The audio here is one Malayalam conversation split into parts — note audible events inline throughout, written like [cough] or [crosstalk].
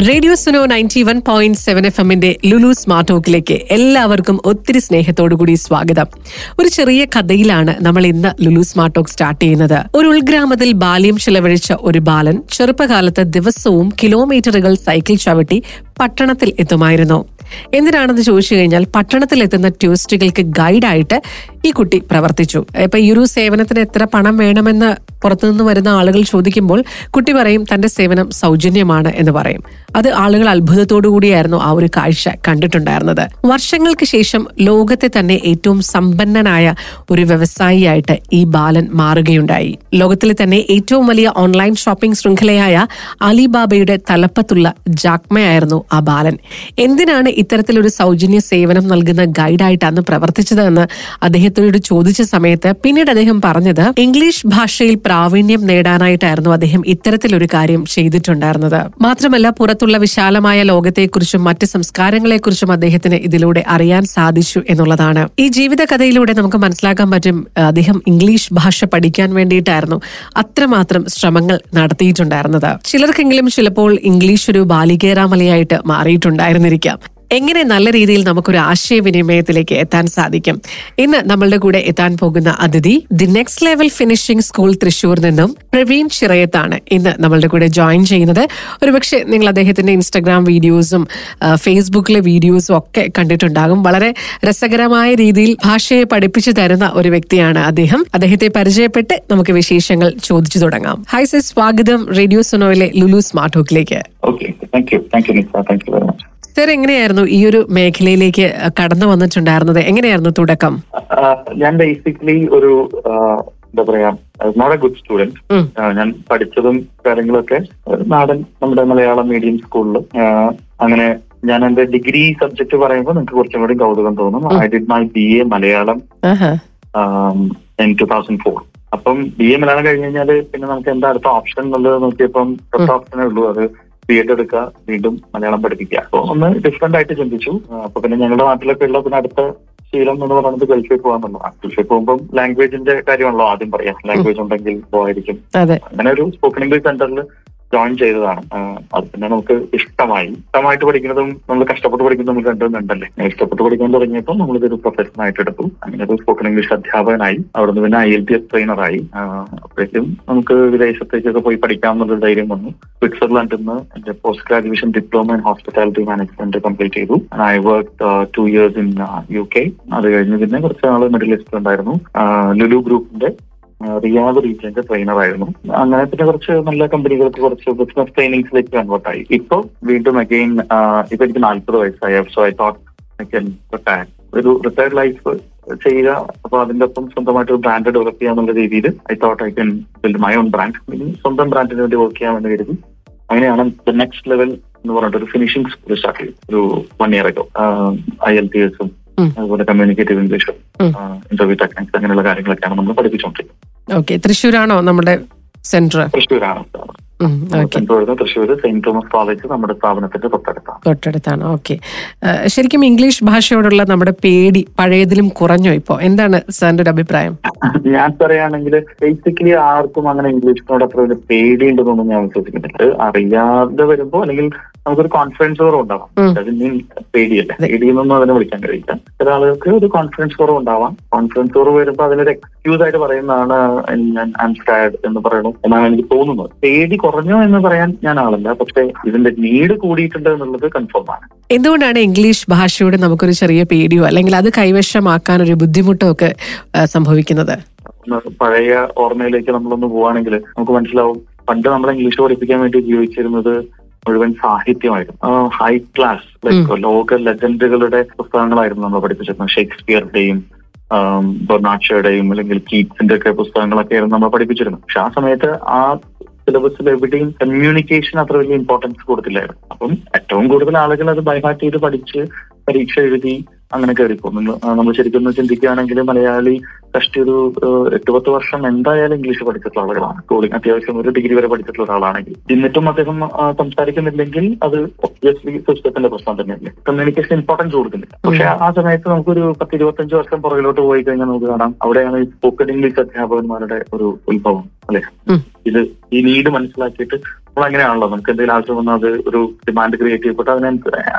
Radio Suno ninety one point seven F എമ്മിന്റെ ലുലു സ്മാർട്ട് ടോക്കിലേക്ക് എല്ലാവർക്കും ഒത്തിരി സ്നേഹത്തോടു കൂടി സ്വാഗതം. ഒരു ചെറിയ കഥയിലാണ് നമ്മൾ ഇന്ന് ലുലു സ്മാർട്ട് ടോക്ക് സ്റ്റാർട്ട് ചെയ്യുന്നത്. ഒരു ഉൾഗ്രാമത്തിൽ ബാല്യം ചെലവഴിച്ച ഒരു ബാലൻ ചെറുപ്പകാലത്ത് ദിവസവും കിലോമീറ്ററുകൾ സൈക്കിൾ ചവിട്ടി പട്ടണത്തിൽ എത്തുമായിരുന്നു. എന്തിനാണെന്ന് ചോദിച്ചു കഴിഞ്ഞാൽ പട്ടണത്തിൽ എത്തുന്ന ടൂറിസ്റ്റുകൾക്ക് ഗൈഡായിട്ട് ഈ കുട്ടി പ്രവർത്തിച്ചു. ഇപ്പൊ ഈ ഒരു സേവനത്തിന് എത്ര പണം വേണമെന്ന് പുറത്തുനിന്ന് വരുന്ന ആളുകൾ ചോദിക്കുമ്പോൾ കുട്ടി പറയും തന്റെ സേവനം സൗജന്യമാണ് എന്ന് പറയും. അത് ആളുകൾ അത്ഭുതത്തോടു കൂടിയായിരുന്നു ആ ഒരു കാഴ്ച കണ്ടിട്ടുണ്ടായിരുന്നത്. വർഷങ്ങൾക്ക് ശേഷം ലോകത്തെ തന്നെ ഏറ്റവും സമ്പന്നനായ ഒരു വ്യവസായിയായിട്ട് ഈ ബാലൻ മാറുകയുണ്ടായി. ലോകത്തിലെ തന്നെ ഏറ്റവും വലിയ ഓൺലൈൻ ഷോപ്പിംഗ് ശൃംഖലയായ അലിബാബയുടെ തലപ്പത്തുള്ള ജാക്മയായിരുന്നു ആ ബാലൻ. എന്തിനാണ് ഇത്തരത്തിലൊരു സൗജന്യ സേവനം നൽകുന്ന ഗൈഡായിട്ട് അന്ന് പ്രവർത്തിച്ചതെന്ന് അദ്ദേഹത്തോട് ചോദിച്ച സമയത്ത് പിന്നീട് അദ്ദേഹം പറഞ്ഞത് ഇംഗ്ലീഷ് ഭാഷയിൽ പ്രാവീണ്യം നേടാനായിട്ടായിരുന്നു അദ്ദേഹം ഇത്തരത്തിലൊരു കാര്യം ചെയ്തിട്ടുണ്ടായിരുന്നത്. മാത്രമല്ല പുറത്തുള്ള വിശാലമായ ലോകത്തെക്കുറിച്ചും മറ്റ് സംസ്കാരങ്ങളെക്കുറിച്ചും അദ്ദേഹത്തിന് ഇതിലൂടെ അറിയാൻ സാധിച്ചു എന്നുള്ളതാണ്. ഈ ജീവിത കഥയിലൂടെ നമുക്ക് മനസ്സിലാക്കാൻ പറ്റും അദ്ദേഹം ഇംഗ്ലീഷ് ഭാഷ പഠിക്കാൻ വേണ്ടിയിട്ടായിരുന്നു അത്രമാത്രം ശ്രമങ്ങൾ നടത്തിയിട്ടുണ്ടായിരുന്നത്. ചിലർക്കെങ്കിലും ചിലപ്പോൾ ഇംഗ്ലീഷ് ഒരു ബാലികേറാമലയായിട്ട് മാറിയിട്ടുണ്ടായിരുന്നിരിക്കാം. എങ്ങനെ നല്ല രീതിയിൽ നമുക്കൊരു ആശയവിനിമയത്തിലേക്ക് എത്താൻ സാധിക്കും? ഇന്ന് നമ്മളുടെ കൂടെ എത്താൻ പോകുന്ന അതിഥി the next level finishing school Thrissur നിന്നും പ്രവീൺ ചിറയത്താണ് ഇന്ന് നമ്മളുടെ കൂടെ ജോയിൻ ചെയ്യുന്നത്. ഒരുപക്ഷെ നിങ്ങൾ അദ്ദേഹത്തിന്റെ ഇൻസ്റ്റഗ്രാം വീഡിയോസും ഫേസ്ബുക്കിലെ വീഡിയോസും ഒക്കെ കണ്ടിട്ടുണ്ടാകും. വളരെ രസകരമായ രീതിയിൽ ഭാഷയെ പഠിപ്പിച്ചു തരുന്ന ഒരു വ്യക്തിയാണ് അദ്ദേഹം. അദ്ദേഹത്തെ പരിചയപ്പെട്ട് നമുക്ക് വിശേഷങ്ങൾ ചോദിച്ചു തുടങ്ങാം. ഹായ് സർ സ്വാഗതം. റേഡിയോ സുനോയിലെ Lulu smart ഹോക്കിലേക്ക് okay thank you thank you thank you very much sir എങ്ങനെയായിരുന്നു ഈ ഒരു മേഖലയിലേക്ക് കടന്നു വന്നിട്ടുണ്ടായിരുന്നത്? എങ്ങനെയായിരുന്നു തുടക്കം? ഞാൻ ബേസിക്കലി ഒരു എന്താ പറയാ നോട്ട് എ ഗുഡ് സ്റ്റുഡന്റ്. ഞാൻ പഠിച്ചതും കാര്യങ്ങളൊക്കെ നാടൻ നമ്മുടെ മലയാളം മീഡിയം സ്കൂളിൽ അങ്ങനെ ഞാൻ എന്റെ ഡിഗ്രി സബ്ജക്ട് പറയുമ്പോൾ നിങ്ങൾക്ക് കുറച്ചും കൂടി കൗതുകം തോന്നും. I did my B A Malayalam. In two thousand four അപ്പം ബി എ മലയാളം കഴിഞ്ഞ് കഴിഞ്ഞാൽ പിന്നെ നമുക്ക് എന്താ അടുത്ത ഓപ്ഷൻ എന്നുള്ളത് നോക്കിയപ്പം ഓപ്ഷനേ ഉള്ളൂ. അത് ബി എഡ് എടുക്കുക വീണ്ടും മലയാളം പഠിപ്പിക്കുക. അപ്പോൾ ഒന്ന് ഡിഫറെന്റ് ആയിട്ട് ചിന്തിച്ചു. അപ്പൊ പിന്നെ ഞങ്ങളുടെ നാട്ടിലൊക്കെ ഉള്ള പിന്നെ അടുത്ത ശീലം എന്ന് പറയുന്നത് ഗൾഫിൽ പോകാന്നുള്ളതാണ്. ഗൾഫിൽ പോകുമ്പോൾ ലാംഗ്വേജിന്റെ കാര്യമാണല്ലോ ആദ്യം പറയാം. ലാംഗ്വേജ് ഉണ്ടെങ്കിൽ പോയിരിക്കും അങ്ങനെ ഒരു സ്പോക്കൺ ഇംഗ്ലീഷ് സെന്ററിൽ ജോയിൻ ചെയ്തതാണ്. അത് പിന്നെ നമുക്ക് ഇഷ്ടമായി. ഇഷ്ടമായിട്ട് പഠിക്കുന്നതും നമ്മൾ കഷ്ടപ്പെട്ട് പഠിക്കുന്നതും നമ്മൾ രണ്ടും രണ്ടല്ലേ? ഇഷ്ടപ്പെട്ട് പഠിക്കാൻ തുടങ്ങിയപ്പോൾ നമ്മളിതൊരു പ്രൊഫഷൻ ആയിട്ട് എടുത്തു അങ്ങനെ ഒരു സ്പോക്കൺ ഇംഗ്ലീഷ് അധ്യാപകനായി. അവിടുന്ന് പിന്നെ ഐ എൽ ടി എസ് ട്രെയിനറായി അപ്പോഴേക്കും നമുക്ക് വിദേശത്തേക്കൊക്കെ പോയി പഠിക്കാം എന്നുള്ള ധൈര്യം വന്നു. സ്വിറ്റ്സർലാൻഡിൽ നിന്ന് എന്റെ post graduation diploma in hospitality management complete ചെയ്തു. I work two years in U K അത് കഴിഞ്ഞ് പിന്നെ കുറച്ച് നാൾ മിഡിൽ ഈസ്റ്റിൽ ഉണ്ടായിരുന്നു. ലുലു ഗ്രൂപ്പിന്റെ റിയാദ് റീജിയന്റെ ട്രെയിനർ ആയിരുന്നു. അങ്ങനെ പിന്നെ കുറച്ച് നല്ല കമ്പനികൾക്ക് കുറച്ച് ബിസിനസ് ട്രെയിനിങ്സിലേക്ക് കൺവേർട്ട് ആയി. ഇപ്പൊ വീണ്ടും അഗെയിൻ ഇപ്പൊ എനിക്ക് നാല്പത് വയസ്സായി. So I thought I can retire ഒരു റിട്ടയർഡ് ലൈഫ് ചെയ്യുക അപ്പൊ അതിന്റെ ഒപ്പം സ്വന്തമായിട്ട് ഒരു ബ്രാൻഡ് ഡെവലപ്പ് ചെയ്യാന്നുള്ള രീതിയിൽ I thought I can build my own brand സ്വന്തം ബ്രാൻഡിന് വേണ്ടി വർക്ക് ചെയ്യാമെന്ന് കരുതി. അങ്ങനെയാണ് നെക്സ്റ്റ് ലെവൽ എന്ന് പറഞ്ഞിട്ട് ഒരു ഫിനിഷിംഗ് സ്കൂൾ സ്റ്റാർട്ട് ചെയ്തു ഒരു one year I L T എസും. അതുപോലെ കമ്മ്യൂണിക്കേറ്റീവ് ഇംഗ്ലീഷും. ഇന്റർവ്യൂ ടെക്നിക്സ് അങ്ങനെയുള്ള കാര്യങ്ങളൊക്കെയാണ് നമ്മൾ പഠിപ്പിച്ചുകൊണ്ടിരിക്കുന്നത് ഓക്കെ തൃശ്ശൂരാണോ നമ്മുടെ സെന്റർ തൃശ്ശൂരാണ്. തൃശ്ശൂർ തോമസ് കോളേജ് നമ്മുടെ സ്ഥാപനത്തിന്റെ തൊട്ടടുത്താണ്. തൊട്ടടുത്താണ് ഓക്കെ ശരിക്കും ഇംഗ്ലീഷ് ഭാഷയോടുള്ള നമ്മുടെ പേടി പഴയതിലും കുറഞ്ഞോ ഇപ്പോ? എന്താണ് സാറിന്റെ ഒരു അഭിപ്രായം? ഞാൻ പറയുകയാണെങ്കിൽ ബേസിക്കലി ആർക്കും അങ്ങനെ ഇംഗ്ലീഷിനോട് അത്ര വലിയ പേടിയുണ്ടെന്നൊന്നും ഞാൻ വിശ്വസിക്കുന്നില്ല. അറിയാതെ വരുമ്പോ അല്ലെങ്കിൽ നമുക്കൊരു കോൺഫിഡൻസ് കുറവ് ഉണ്ടാവാം. മീൻ പേടിയല്ല. പേടിയെന്നൊന്നും അതിനെ വിളിക്കാൻ കഴിയില്ല. ചില ആളുകൾക്ക് ഒരു കോൺഫിഡൻസ് കുറവ് ഉണ്ടാവാം. കോൺഫിഡൻസ് കുറവ് വരുമ്പോൾ അതിനൊരു എക്സ്ക്യൂസ് ആയിട്ട് പറയുന്നതാണ് ഞാൻ ഐം എന്ന് പറയണം എന്നാണ് എനിക്ക് തോന്നുന്നത്. പേടി കുറഞ്ഞോ എന്ന് പറയാൻ ഞാൻ ആളല്ല. പക്ഷെ ഇതിന്റെ നീട് കൂടിയിട്ടുണ്ട് എന്നുള്ളത് കൺഫേം ആണ്. എന്തുകൊണ്ടാണ് ഇംഗ്ലീഷ് ഭാഷയോട് നമുക്കൊരു ചെറിയ പേടിയോ അല്ലെങ്കിൽ അത് കൈവശമാക്കാൻ ഒരു ബുദ്ധിമുട്ടോ ഒക്കെ സംഭവിക്കുന്നത്? പഴയ ഓർമ്മയിലേക്ക് നമ്മളൊന്ന് പോവാണെങ്കിൽ നമുക്ക് മനസ്സിലാവും. പണ്ട് നമ്മൾ ഇംഗ്ലീഷ് പഠിപ്പിക്കാൻ വേണ്ടി ഉപയോഗിച്ചിരുന്നത് മുഴുവൻ സാഹിത്യമായിരുന്നു. ഹൈ ക്ലാസ് ലൈക്ക് ലോക ലെജൻഡുകളുടെ പുസ്തകങ്ങളായിരുന്നു നമ്മൾ പഠിപ്പിച്ചിരുന്നത്. ഷേക്സ്പിയറുടെയും ബൊർണാക്ഷയുടെയും അല്ലെങ്കിൽ കീറ്റ്സിന്റെ ഒക്കെ പുസ്തകങ്ങളൊക്കെ ആയിരുന്നു നമ്മൾ പഠിപ്പിച്ചിരുന്നത്. പക്ഷെ ആ സമയത്ത് ആ സിലബസിൽ എവിടെയും കമ്മ്യൂണിക്കേഷൻ അത്ര വലിയ ഇമ്പോർട്ടൻസ് കൊടുത്തില്ലായിരുന്നു. അപ്പം ഏറ്റവും കൂടുതൽ ആളുകൾ അത് ബൈഹാർട്ട് ചെയ്ത് പഠിച്ച് പരീക്ഷ എഴുതി അങ്ങനെ കയറിപ്പോകും. നിങ്ങൾ നമ്മൾ ശരിക്കും ഒന്ന് ചിന്തിക്കുകയാണെങ്കിൽ മലയാളി കഷ്ടി ഒരു എട്ട് പത്ത് വർഷം എന്തായാലും ഇംഗ്ലീഷ് പഠിച്ചിട്ടുള്ള ആളുകളാണ് സ്കൂളിൽ അത്യാവശ്യം ഒരു ഡിഗ്രി വരെ പഠിച്ചിട്ടുള്ള ഒരാളാണെങ്കിൽ. എന്നിട്ടും അദ്ദേഹം സംസാരിക്കുന്നില്ലെങ്കിൽ അത് ഒബ്വിയസ്ലി സിസ്റ്റത്തിന്റെ പ്രശ്നം തന്നെയല്ലേ. കമ്മ്യൂണിക്കേഷൻ ഇമ്പോർട്ടൻസ് കൊടുക്കുന്നില്ല. പക്ഷെ ആ സമയത്ത് നമുക്കൊരു പത്ത് ഇരുപത്തഞ്ച് വർഷം പുറകിലോട്ട് പോയി കഴിഞ്ഞാൽ നമുക്ക് കാണാം. അവിടെയാണ് ഈ സ്പോക്കൺ ഇംഗ്ലീഷ് അധ്യാപകന്മാരുടെ ഒരു ഉത്ഭവം അല്ലെ. ഇത് ഈ നീഡ് മനസ്സിലാക്കിയിട്ട് നമ്മൾ അങ്ങനെയാണല്ലോ നമുക്ക് എന്തെങ്കിലും ആവശ്യം വന്നാൽ അത് ഒരു ഡിമാൻഡ് ക്രിയേറ്റ് ചെയ്യപ്പെട്ട് അതിന്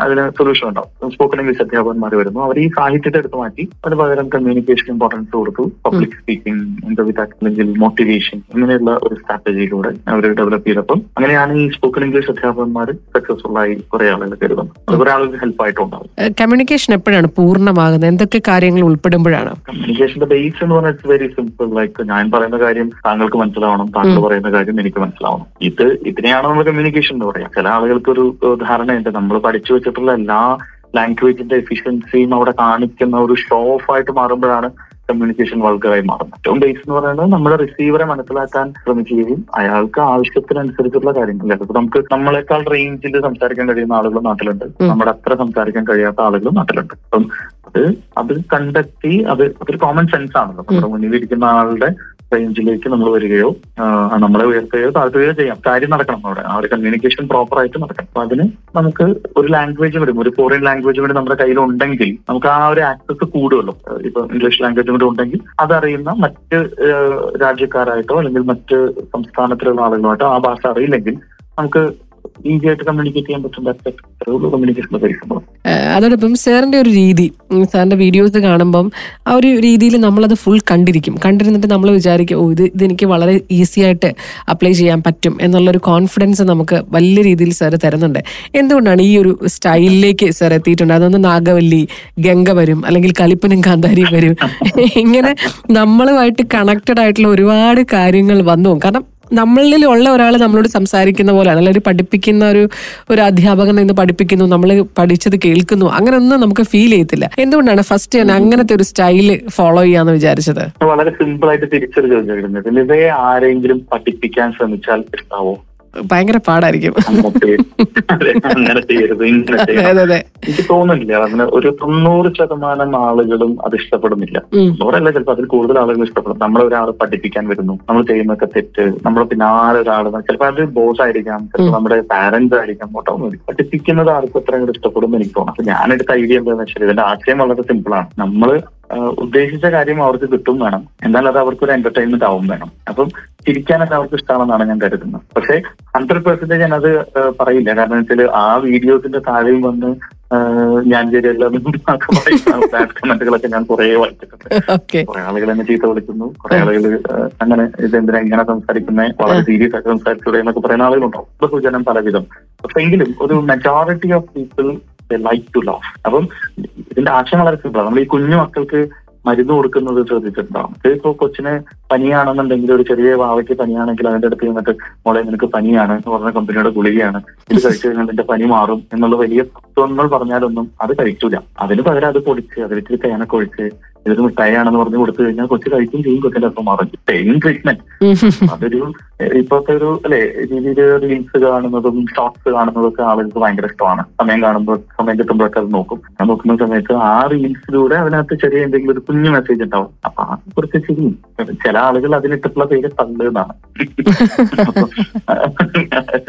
അതിന് സൊല്യൂഷൻ ഉണ്ടാവും. സ്പോക്കൺ ഇംഗ്ലീഷ് അധ്യാപകന്മാർ വരുന്നു. അവർ ഈ സാഹിത്യത്തെ എടുത്ത് മാറ്റി അതിന് പകരം കമ്മ്യൂണിക്കേഷൻ ഇമ്പോർട്ടൻസ് കൊടുത്തു. പബ്ലിക് സ്പീക്കിംഗ് ഇന്റർവ്യൂ അല്ലെങ്കിൽ മോട്ടിവേഷൻ ഇങ്ങനെയുള്ള ഒരു സ്ട്രാറ്റജിയിലൂടെ അവർ ഡെവലപ്പ് ചെയ്തപ്പം അങ്ങനെയാണ് ഈ സ്പോക്കൺ ഇംഗ്ലീഷ് അധ്യാപകന്മാർ സക്സസ്ഫുൾ ആയി കുറെ ആളുകൾ കരുതുന്നത്. അത് കുറെ ആളുകൾക്ക് ഹെൽപ്പ് ആയിട്ടുണ്ടാവും. കമ്മ്യൂണിക്കേഷൻ എപ്പോഴാണ് പൂർണമാകുന്നത്? എന്തൊക്കെ കാര്യങ്ങൾ ഉൾപ്പെടുമ്പോഴാണ്? കമ്മ്യൂണിക്കേഷന്റെ ബേസ് എന്ന് പറഞ്ഞാൽ ഇറ്റ്സ് വെരി സിമ്പിൾ ലൈക്ക് ഞാൻ പറയുന്ന കാര്യം താങ്കൾക്ക് മനസ്സിലാവണം താങ്കൾ പറയുന്ന കാര്യം എനിക്ക് മനസ്സിലാവണം. ഇത് ഇതിനെയാണ് നമ്മൾ കമ്മ്യൂണിക്കേഷൻ എന്ന് പറയാം ചില ആളുകൾക്ക് ഒരു ധാരണയുണ്ട്. നമ്മൾ പഠിച്ചു വെച്ചിട്ടുള്ള എല്ലാ ലാംഗ്വേജിന്റെ എഫിഷ്യൻസിയും അവിടെ കാണിക്കുന്ന ഒരു ഷോ ഓഫ് ആയിട്ട് മാറുമ്പോഴാണ് കമ്മ്യൂണിക്കേഷൻ വൾഗറായി മാറുന്നത്. ഏറ്റവും ബേസ് എന്ന് പറയുന്നത് നമ്മുടെ റിസീവറെ മനസ്സിലാക്കാൻ ശ്രമിക്കുകയും അയാൾക്ക് ആവശ്യത്തിനനുസരിച്ചുള്ള കാര്യങ്ങൾ. ചിലപ്പോൾ നമുക്ക് നമ്മളെക്കാൾ റേഞ്ചിൽ സംസാരിക്കാൻ കഴിയുന്ന ആളുകൾ നാട്ടിലുണ്ട്. നമ്മുടെ അത്ര സംസാരിക്കാൻ കഴിയാത്ത ആളുകൾ നാട്ടിലുണ്ട്. അപ്പം അത് അത് കണ്ടെത്തി അത് അതൊരു കോമൺ സെൻസ് ആണല്ലോ. നമ്മുടെ മുന്നിലിരിക്കുന്ന ആളുടെ റേഞ്ചിലേക്ക് നമ്മൾ വരികയോ നമ്മളെ ഉയർത്തുകയോ താഴ്ത്തുകയോ ചെയ്യാം. കാര്യം നടക്കണം അവിടെ. ആ ഒരു കമ്മ്യൂണിക്കേഷൻ പ്രോപ്പർ ആയിട്ട് നടക്കണം. അപ്പൊ അതിന് നമുക്ക് ഒരു ലാംഗ്വേജ് വരും. ഒരു ഫോറിൻ ലാംഗ്വേജ് കൂടി നമ്മുടെ കയ്യിൽ ഉണ്ടെങ്കിൽ നമുക്ക് ആ ഒരു ആക്സസ് കൂടുമല്ലോ. ഇപ്പൊ ഇംഗ്ലീഷ് ലാംഗ്വേജ് കൂടി ഉണ്ടെങ്കിൽ അതറിയുന്ന മറ്റ് രാജ്യക്കാരായിട്ടോ അല്ലെങ്കിൽ മറ്റ് സംസ്ഥാനത്തിലുള്ള ആളുകളായിട്ടോ ആ ഭാഷ അറിയില്ലെങ്കിൽ നമുക്ക് അതോടൊപ്പം സാറിന്റെ ഒരു രീതി സാറിന്റെ വീഡിയോസ് കാണുമ്പം ആ ഒരു രീതിയിൽ നമ്മളത് ഫുൾ കണ്ടിരിക്കും. കണ്ടിരുന്നിട്ട് നമ്മൾ വിചാരിക്കും ഓ ഇത് ഇതെനിക്ക് വളരെ ഈസി ആയിട്ട് അപ്ലൈ ചെയ്യാൻ പറ്റും എന്നുള്ളൊരു കോൺഫിഡൻസ് നമുക്ക് വലിയ രീതിയിൽ സാർ തരുന്നുണ്ട്. എന്തുകൊണ്ടാണ് ഈ ഒരു സ്റ്റൈലിലേക്ക് സാർ എത്തിയിട്ടുണ്ട്? അതൊന്ന് നാഗവല്ലി ഗംഗ വരും അല്ലെങ്കിൽ കലിപ്പനും കാന്താരി വരും. ഇങ്ങനെ നമ്മളുമായിട്ട് കണക്റ്റഡ് ആയിട്ടുള്ള ഒരുപാട് കാര്യങ്ങൾ വന്നു കാരണം നമ്മളിൽ ഉള്ള ഒരാൾ നമ്മളോട് സംസാരിക്കുന്ന പോലെയാണ് അല്ലെങ്കിൽ പഠിപ്പിക്കുന്ന ഒരു ഒരു അധ്യാപകൻ നിന്ന് പഠിപ്പിക്കുന്നു നമ്മൾ പഠിച്ചത് കേൾക്കുന്നു അങ്ങനെ ഒന്നും നമുക്ക് ഫീൽ ചെയ്യത്തില്ല. എന്തുകൊണ്ടാണ് ഫസ്റ്റ് ഞാൻ അങ്ങനത്തെ ഒരു സ്റ്റൈൽ ഫോളോ ചെയ്യാന്ന് വിചാരിച്ചത്? വളരെ സിമ്പിൾ ആയിട്ട് തിരിച്ചൊരു ചോദ്യം ഇതേ ആരെങ്കിലും പഠിപ്പിക്കാൻ ശ്രമിച്ചാൽ ഇഷ്ടാവോ? ഭയങ്കര പാടായിരിക്കും. അങ്ങനെ ചെയ്യരുത്. എനിക്ക് തോന്നുന്നില്ല അങ്ങനെ ഒരു തൊണ്ണൂറ് ശതമാനം ആളുകളും അത് ഇഷ്ടപ്പെടുന്നില്ല. അവരല്ല തൊണ്ണൂറല്ല ചിലപ്പോൾ അതിൽ കൂടുതൽ ആളുകൾ ഇഷ്ടപ്പെടും. നമ്മളെ ഒരാൾ പഠിപ്പിക്കാൻ വരുന്നു നമ്മൾ ചെയ്യുന്നൊക്കെ തെറ്റ് നമ്മൾ പിന്നെ ആരൊരാൾ ചിലപ്പോൾ അത് ബോസ് ആയിരിക്കാം ചിലപ്പോൾ നമ്മുടെ പാരന്റ്സ് ആയിരിക്കാം ഓട്ടോ പഠിപ്പിക്കുന്നത് ആർക്കും എത്ര അങ്ങോട്ട് ഇഷ്ടപ്പെടും എനിക്ക് തോന്നുന്നു അപ്പൊ ഞാനെടുത്ത ഐഡിയ എന്താണെന്ന് വെച്ചാൽ ഇതിന്റെ ആശയം വളരെ സിമ്പിൾ ആണ്. നമ്മൾ ഉദ്ദേശിച്ച കാര്യം അവർക്ക് കിട്ടും വേണം. എന്നാൽ അത് അവർക്ക് ഒരു എന്റർടൈൻമെന്റ് ആവും വേണം. അപ്പം ചിരിക്കാനൊക്കെ അവർക്ക് ഇഷ്ടമാണെന്നാണ് ഞാൻ കരുതുന്നത്. പക്ഷേ ഹൺഡ്രഡ് പെർസെന്റേജ് ഞാനത് അത് പറയില്ല. കാരണം വെച്ചാൽ ആ വീഡിയോസിന്റെ താഴെയും വന്ന് ഞാൻ ചെറിയ ബാഡ് കമന്റുകളൊക്കെ ഞാൻ കുറെ വായിച്ചിട്ടുണ്ട്. കുറെ ആളുകൾ എന്നെ ചീത്ത വിളിക്കുന്നു. കുറെ ആളുകൾ അങ്ങനെ അങ്ങനെ ഇതെന്തിനാ ഇങ്ങനെ സംസാരിക്കുന്നത് വളരെ സീരിയസ് ആയിട്ട് സംസാരിച്ചൂടെ എന്നൊക്കെ പറയുന്ന ആളുകളുണ്ടാവും. ബഹുജനം പലവിധം. പക്ഷെ എങ്കിലും ഒരു majority of people like to love അപ്പം ഇതിന്റെ ആശയം വളരെ സിമ്പിളാണ് നമ്മൾ ഈ കുഞ്ഞു മക്കൾക്ക് മരുന്ന് കൊടുക്കുന്നത് ശ്രദ്ധിച്ചിട്ടുണ്ടാവും. ഇപ്പൊ കൊച്ചിന് പനിയാണെന്നുണ്ടെങ്കിൽ ഒരു ചെറിയ വാവയ്ക്ക് പനിയാണെങ്കിൽ അതിന്റെ അടുത്ത് നിന്നിട്ട് മോളെ നിനക്ക് പനിയാണ് എന്ന് പറഞ്ഞ കമ്പനിയുടെ ഗുളികയാണ്. ഇത് കഴിച്ചു കഴിഞ്ഞാൽ നിന്റെ പനി മാറും എന്നുള്ള വലിയ തത്വങ്ങൾ പറഞ്ഞാലൊന്നും അത് കഴിക്കൂല. അതിന് പകരം അത് പൊടിച്ച് അതിലേക്ക് തേനൊക്കെ ഒഴിച്ച് ഇതൊരു മിഠായിയാണെന്ന് പറഞ്ഞ് കൊടുത്തു കഴിഞ്ഞാൽ കൊച്ചു കഴിക്കും ചെയ്യും കൊച്ചിന്റെ അപ്പം മാറും. പെയിൻ ട്രീറ്റ്മെന്റ് അതൊരു ഇപ്പോഴത്തെ ഒരു അല്ലെ രീതിയിൽ റീൽസ് കാണുന്നതും ഷോർട്സ് കാണുന്നതും ഒക്കെ ആളുകൾക്ക് ഭയങ്കര ഇഷ്ടമാണ്. സമയം കാണുമ്പോൾ സമയം കിട്ടുമ്പോഴൊക്കെ അത് നോക്കും. ഞാൻ നോക്കുന്ന സമയത്ത് ആ റീൽസിലൂടെ അതിനകത്ത് ചെറിയ എന്തെങ്കിലും ഒരു കുഞ്ഞു മെസ്സേജ് ഉണ്ടാവും. അപ്പൊ ആ കുറച്ച് ശരി ചില ആളുകൾ അതിനിട്ടിട്ടുള്ള പേര് തള്ള് എന്നാണ്.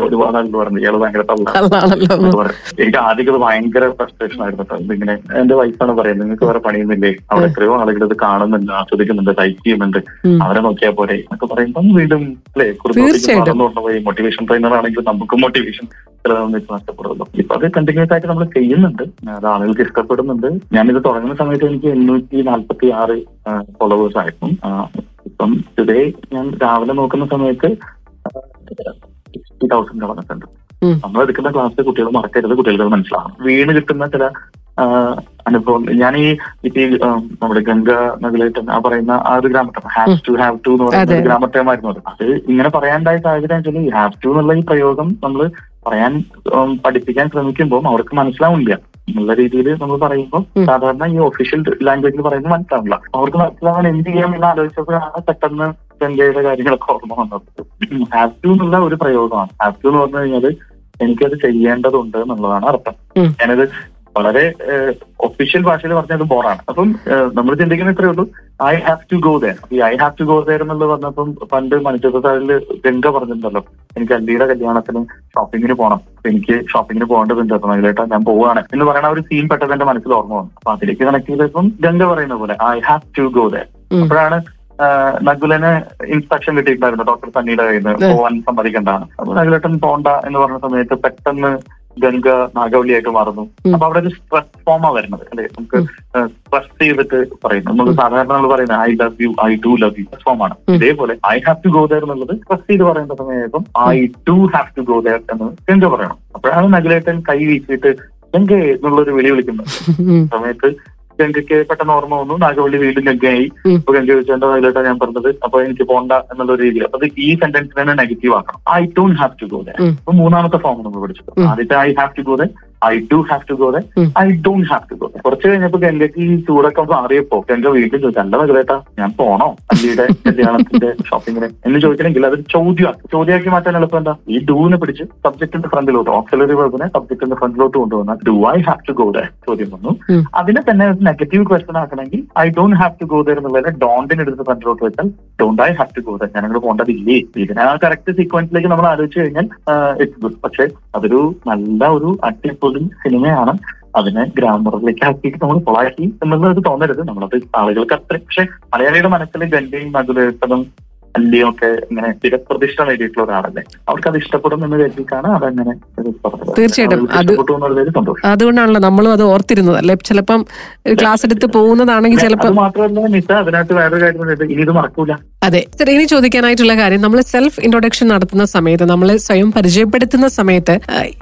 ഒരുപാട് ആളുകൾ പറഞ്ഞു ഇയാൾ ഭയങ്കര തള്ളാണ്. എനിക്ക് ആദ്യം ഇത് ഭയങ്കര ഫ്രസ്ട്രേഷൻ ആയിരുന്നു കേട്ടോ. ഇതിങ്ങനെ എന്റെ വൈഫാണ് പറയുന്നത് നിങ്ങൾക്ക് വേറെ പണിയൊന്നുമില്ലേ? അവിടെ എത്രയോ ആളുകൾ ഇത് കാണുന്നുണ്ട് ആസ്വദിക്കുന്നുണ്ട് ലൈക്ക് ചെയ്യുന്നുണ്ട്. അവരെ നോക്കിയാൽ പോരെ. എന്നൊക്കെ പറയുമ്പോൾ വീണ്ടും അല്ലെ തീർച്ചയായിട്ടും. പോയി. മോട്ടിവേഷൻ ട്രെയിനർ ആണെങ്കിൽ നമുക്ക് മോട്ടിവേഷൻ ചിലതൊന്നും ഇപ്പൊ നഷ്ടപ്പെടുമല്ലോ. ഇപ്പൊ അത് കണ്ടിന്യൂസ് ആയിട്ട് നമ്മൾ ചെയ്യുന്നുണ്ട്. അത് ആളുകൾക്ക് ഇഷ്ടപ്പെടുന്നുണ്ട്. ഞാനിത് തുടങ്ങുന്ന സമയത്ത് എനിക്ക് എണ്ണൂറ്റി നാല്പത്തി ആറ് ഫോളോവേഴ്സ് ആയിരുന്നു. ഇപ്പം ടുഡേ ഞാൻ രാവിലെ നോക്കുന്ന സമയത്ത് സിക്സ്റ്റി തൗസൻഡ് കടന്നിട്ടുണ്ട്. നമ്മൾ എടുക്കുന്ന ക്ലാസ്സിൽ കുട്ടികൾ മറക്കരുത് കുട്ടികൾക്ക് അത് മനസ്സിലാവണം. വീണ് കിട്ടുന്ന ചില അനുഭവം. ഞാൻ ഈ ഈ നമ്മുടെ ഗംഗ നഗലേറ്റൻ ആ പറയുന്ന ആ ഒരു ഗ്രാമത്തെ ഹാവ് ടു ഹാവ് ടു എന്ന് പറയുന്ന. ഒരു ഗ്രാമട്ടമായിരുന്നു അത്. അത് ഇങ്ങനെ പറയാനുണ്ടായ സാഹചര്യം വെച്ചാൽ ഈ ഹാവ് ടു എന്നുള്ള ഈ പ്രയോഗം നമ്മൾ പറയാൻ പഠിപ്പിക്കാൻ ശ്രമിക്കുമ്പോൾ അവർക്ക് മനസ്സിലാവില്ല എന്നുള്ള രീതിയിൽ നമ്മൾ പറയുമ്പോൾ സാധാരണ ഈ ഒഫീഷ്യൽ ലാംഗ്വേജിൽ പറയുമ്പോൾ മനസ്സിലാവില്ല അവർക്ക് മനസ്സിലാവാൻ എന്ത് ചെയ്യാം എന്ന് ആലോചിച്ചപ്പോഴാണ് പെട്ടെന്ന് ഗംഗയുടെ കാര്യങ്ങളൊക്കെ ഓർമ്മ വന്നത്. ഹാവ് ടു എന്നുള്ള ഒരു പ്രയോഗമാണ്. ഹാവ് ടു എന്ന് പറഞ്ഞു കഴിഞ്ഞാൽ എനിക്കത് ചെയ്യേണ്ടതുണ്ട് എന്നുള്ളതാണ് അർത്ഥം. ഞാനത് വളരെ ഒഫീഷ്യൽ ഭാഷയിൽ പറഞ്ഞത് ബോറാണ് അപ്പം നമ്മൾ ചിന്തിക്കുന്ന ഇത്രയേ ഉള്ളൂ. I have to go there ഈ I have to go there എന്നുള്ളത് പറഞ്ഞപ്പം പണ്ട് മനുഷ്യത്താഴിൽ ഗംഗ പറഞ്ഞിട്ടുണ്ടല്ലോ. എനിക്ക് അല്ലിയുടെ കല്യാണത്തിന് ഷോപ്പിങ്ങിന് പോകണം അപ്പൊ എനിക്ക് ഷോപ്പിങ്ങിന് പോകേണ്ടതുണ്ട് അപ്പൊ നഗലേട്ടാ ഞാൻ പോവാണ് എന്ന് പറയുന്ന ഒരു സീൻ പെട്ടെന്ന് എന്റെ മനസ്സിൽ ഓർമ്മ വന്നു. അപ്പൊ അതിലേക്ക് കണക്ട് ചെയ്തപ്പം ഗംഗ പറയുന്ന പോലെ I have to go there അപ്പോഴാണ് നഗുലന് ഇൻസ്പെക്ഷൻ കിട്ടിയിട്ടുണ്ടായിരുന്നു. ഡോക്ടർ സണ്ണിയുടെ കയ്യിൽ നിന്ന്. പോവാൻ സമ്മതിക്കേണ്ടതാണ് അപ്പൊ നഗുലേട്ടൻ പോണ്ട എന്ന് പറഞ്ഞ സമയത്ത് പെട്ടെന്ന് ഗംഗ നാഗവലിയായിട്ട് മാറുന്നു. അപ്പൊ അവിടെ ഒരു സ്ട്രെസ് ഫോമാ വരുന്നത്. അല്ലെ? നമുക്ക്. സ്ട്രെസ് ചെയ്തിട്ട് പറയുന്നു. നമ്മൾ സാധാരണ നമ്മൾ പറയുന്നത് I love you I do love you form ആണ്. ഇതേപോലെ I have to go there എന്നുള്ളത് സ്ട്രെസ് ചെയ്ത് പറയുന്ന സമയത്തും I do have to go there എന്ന് ഗംഗ പറയണം. അപ്പോഴാണ് നഗലേട്ടൻ കൈ വീശിയിട്ട് ഗംഗ എന്നുള്ളൊരു വിളി വിളിക്കുന്നത്. സമയത്ത് ഗംഗയ്ക്ക് പെട്ടെന്ന് ഓർമ്മ വന്നു. നാഗവള്ളി വീണ്ടും ഗംഗയായി. അപ്പൊ ഗംഗ ചോദിച്ചേണ്ട എന്റെ ഞാൻ പറഞ്ഞത്. അപ്പൊ എനിക്ക് പോണ്ട എന്നുള്ള രീതിയിൽ. അപ്പൊ ഈ സെന്റൻസിനെ തന്നെ നെഗറ്റീവ് ആക്കണം. I don't have to go the. അപ്പൊ മൂന്നാമത്തെ ഫോം നമ്മൾ പഠിച്ചത്. ആദ്യത്തെ I have to go there I do have to go ഉം. I don't have to go there കുറച്ച് കഴിഞ്ഞപ്പോ ഗംഗയ്ക്ക് ഈ ചൂടൊക്കെ മാറിയപ്പോ ഗംഗ വീട്ടിൽ ചോദിച്ചു അല്ല മകളേട്ടാ ഞാൻ പോണോ? അല്ലിയുടെ [laughs] കല്യാണത്തിന്റെ ഷോപ്പിങ്ങിന് എന്ന് ചോദിക്കണമെങ്കിൽ അത് ചോദ്യമാണ് ചോദ്യമാക്കി മാറ്റാൻ എളുപ്പം എന്താ? ഈ ഡൂവിനെ പിടിച്ച് സബ്ജക്റ്റിന്റെ ഫ്രണ്ടിലോട്ട് ഓക്സിലറി വെബിനെ സബ്ജക്റ്റിന്റെ ഫ്രണ്ടിലോട്ട് കൊണ്ടുവന്നാൽ do I have to go there ചോദ്യം വന്നു. അതിനെ തന്നെ negative question ആക്കണമെങ്കിൽ I don't have to go there എന്നുള്ളത് ഡോണ്ടിന് എടുത്ത് ഫ്രണ്ടിലോട്ട് വെച്ചാൽ don't I have to go there ഞാനങ്ങൾ പോകേണ്ടതില്ലേ ഇതിനെ ആ കറക്റ്റ് സീക്വൻസിലേക്ക് നമ്മൾ ആലോചിച്ച് കഴിഞ്ഞാൽ ഇറ്റ്സ് ഗുഡ് പക്ഷെ അതൊരു നല്ല ഒരു അടിപൊളി സിനിമയാണ് അതിനെ ഗ്രാമറിലേക്ക് ആക്കിയിട്ട് നമ്മൾ കൊളാക്കി എന്നുള്ളത് തോന്നരുത്. നമ്മളത് ആളുകൾക്ക് അത്ര പക്ഷെ മലയാളിയുടെ മനസ്സിൽ ഗന്ധയും മധുരേട്ടതും അല്ലിയും ഒക്കെ ഇങ്ങനെ തിരപ്രതിഷ്ഠ നേടിയിട്ടുള്ള ഒരാളല്ലേ അവർക്ക് അത് ഇഷ്ടപ്പെടും എന്ന് കരുതിയിട്ടാണ് അതങ്ങനെ. തീർച്ചയായിട്ടും. അതുകൊണ്ടാണല്ലോ നമ്മളും അത് ഓർത്തിരുന്നത്. അല്ലെ? ചിലപ്പം ക്ലാസ് എടുത്ത് പോകുന്നതാണെങ്കിൽ ചിലപ്പോൾ ചിലപ്പം മാത്രമല്ല നിസ അതിനകത്ത് വേറൊരു കാര്യം ഇനി ഇത് മറക്കൂല. അതെ. ഇനി ചോദിക്കാനായിട്ടുള്ള കാര്യം നമ്മൾ സെൽഫ് ഇൻട്രൊഡക്ഷൻ നടത്തുന്ന സമയത്ത് നമ്മൾ സ്വയം പരിചയപ്പെടുത്തുന്ന സമയത്ത്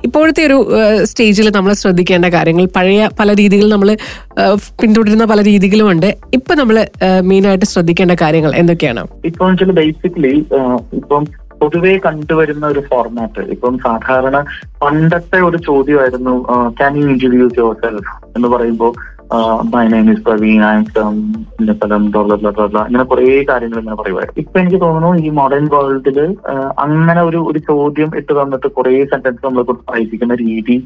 ഇപ്പോഴത്തെ ഒരു സ്റ്റേജിൽ നമ്മൾ ശ്രദ്ധിക്കേണ്ട കാര്യങ്ങൾ പഴയ പല രീതികൾ നമ്മൾ പിന്തുടരുന്ന പല രീതികളും ഉണ്ട് ഇപ്പൊ നമ്മൾ മെയിനായിട്ട് ശ്രദ്ധിക്കേണ്ട കാര്യങ്ങൾ എന്തൊക്കെയാണ്? ഇപ്പൊ വെച്ചാൽ ബേസിക്കലി ഇപ്പം പൊതുവെ കണ്ടുവരുന്ന ഒരു ഫോർമാറ്റ് ഇപ്പം സാധാരണ പണ്ടത്തെ ഒരു ചോദ്യമായിരുന്നു can you introduce yourself എന്ന് പറയുമ്പോൾ my name is Praveen I ഇന്നപ്പലം ഇങ്ങനെ കുറെ കാര്യങ്ങൾ ഇങ്ങനെ പറയുമായിരുന്നു. ഇപ്പൊ എനിക്ക് തോന്നുന്നു ഈ മോഡേൺ വേൾഡിൽ അങ്ങനെ ഒരു ഒരു ചോദ്യം ഇട്ട് തന്നിട്ട് കുറേ സെന്റൻസ് നമ്മളെ കുറിച്ച് വായിപ്പിക്കുന്ന രീതി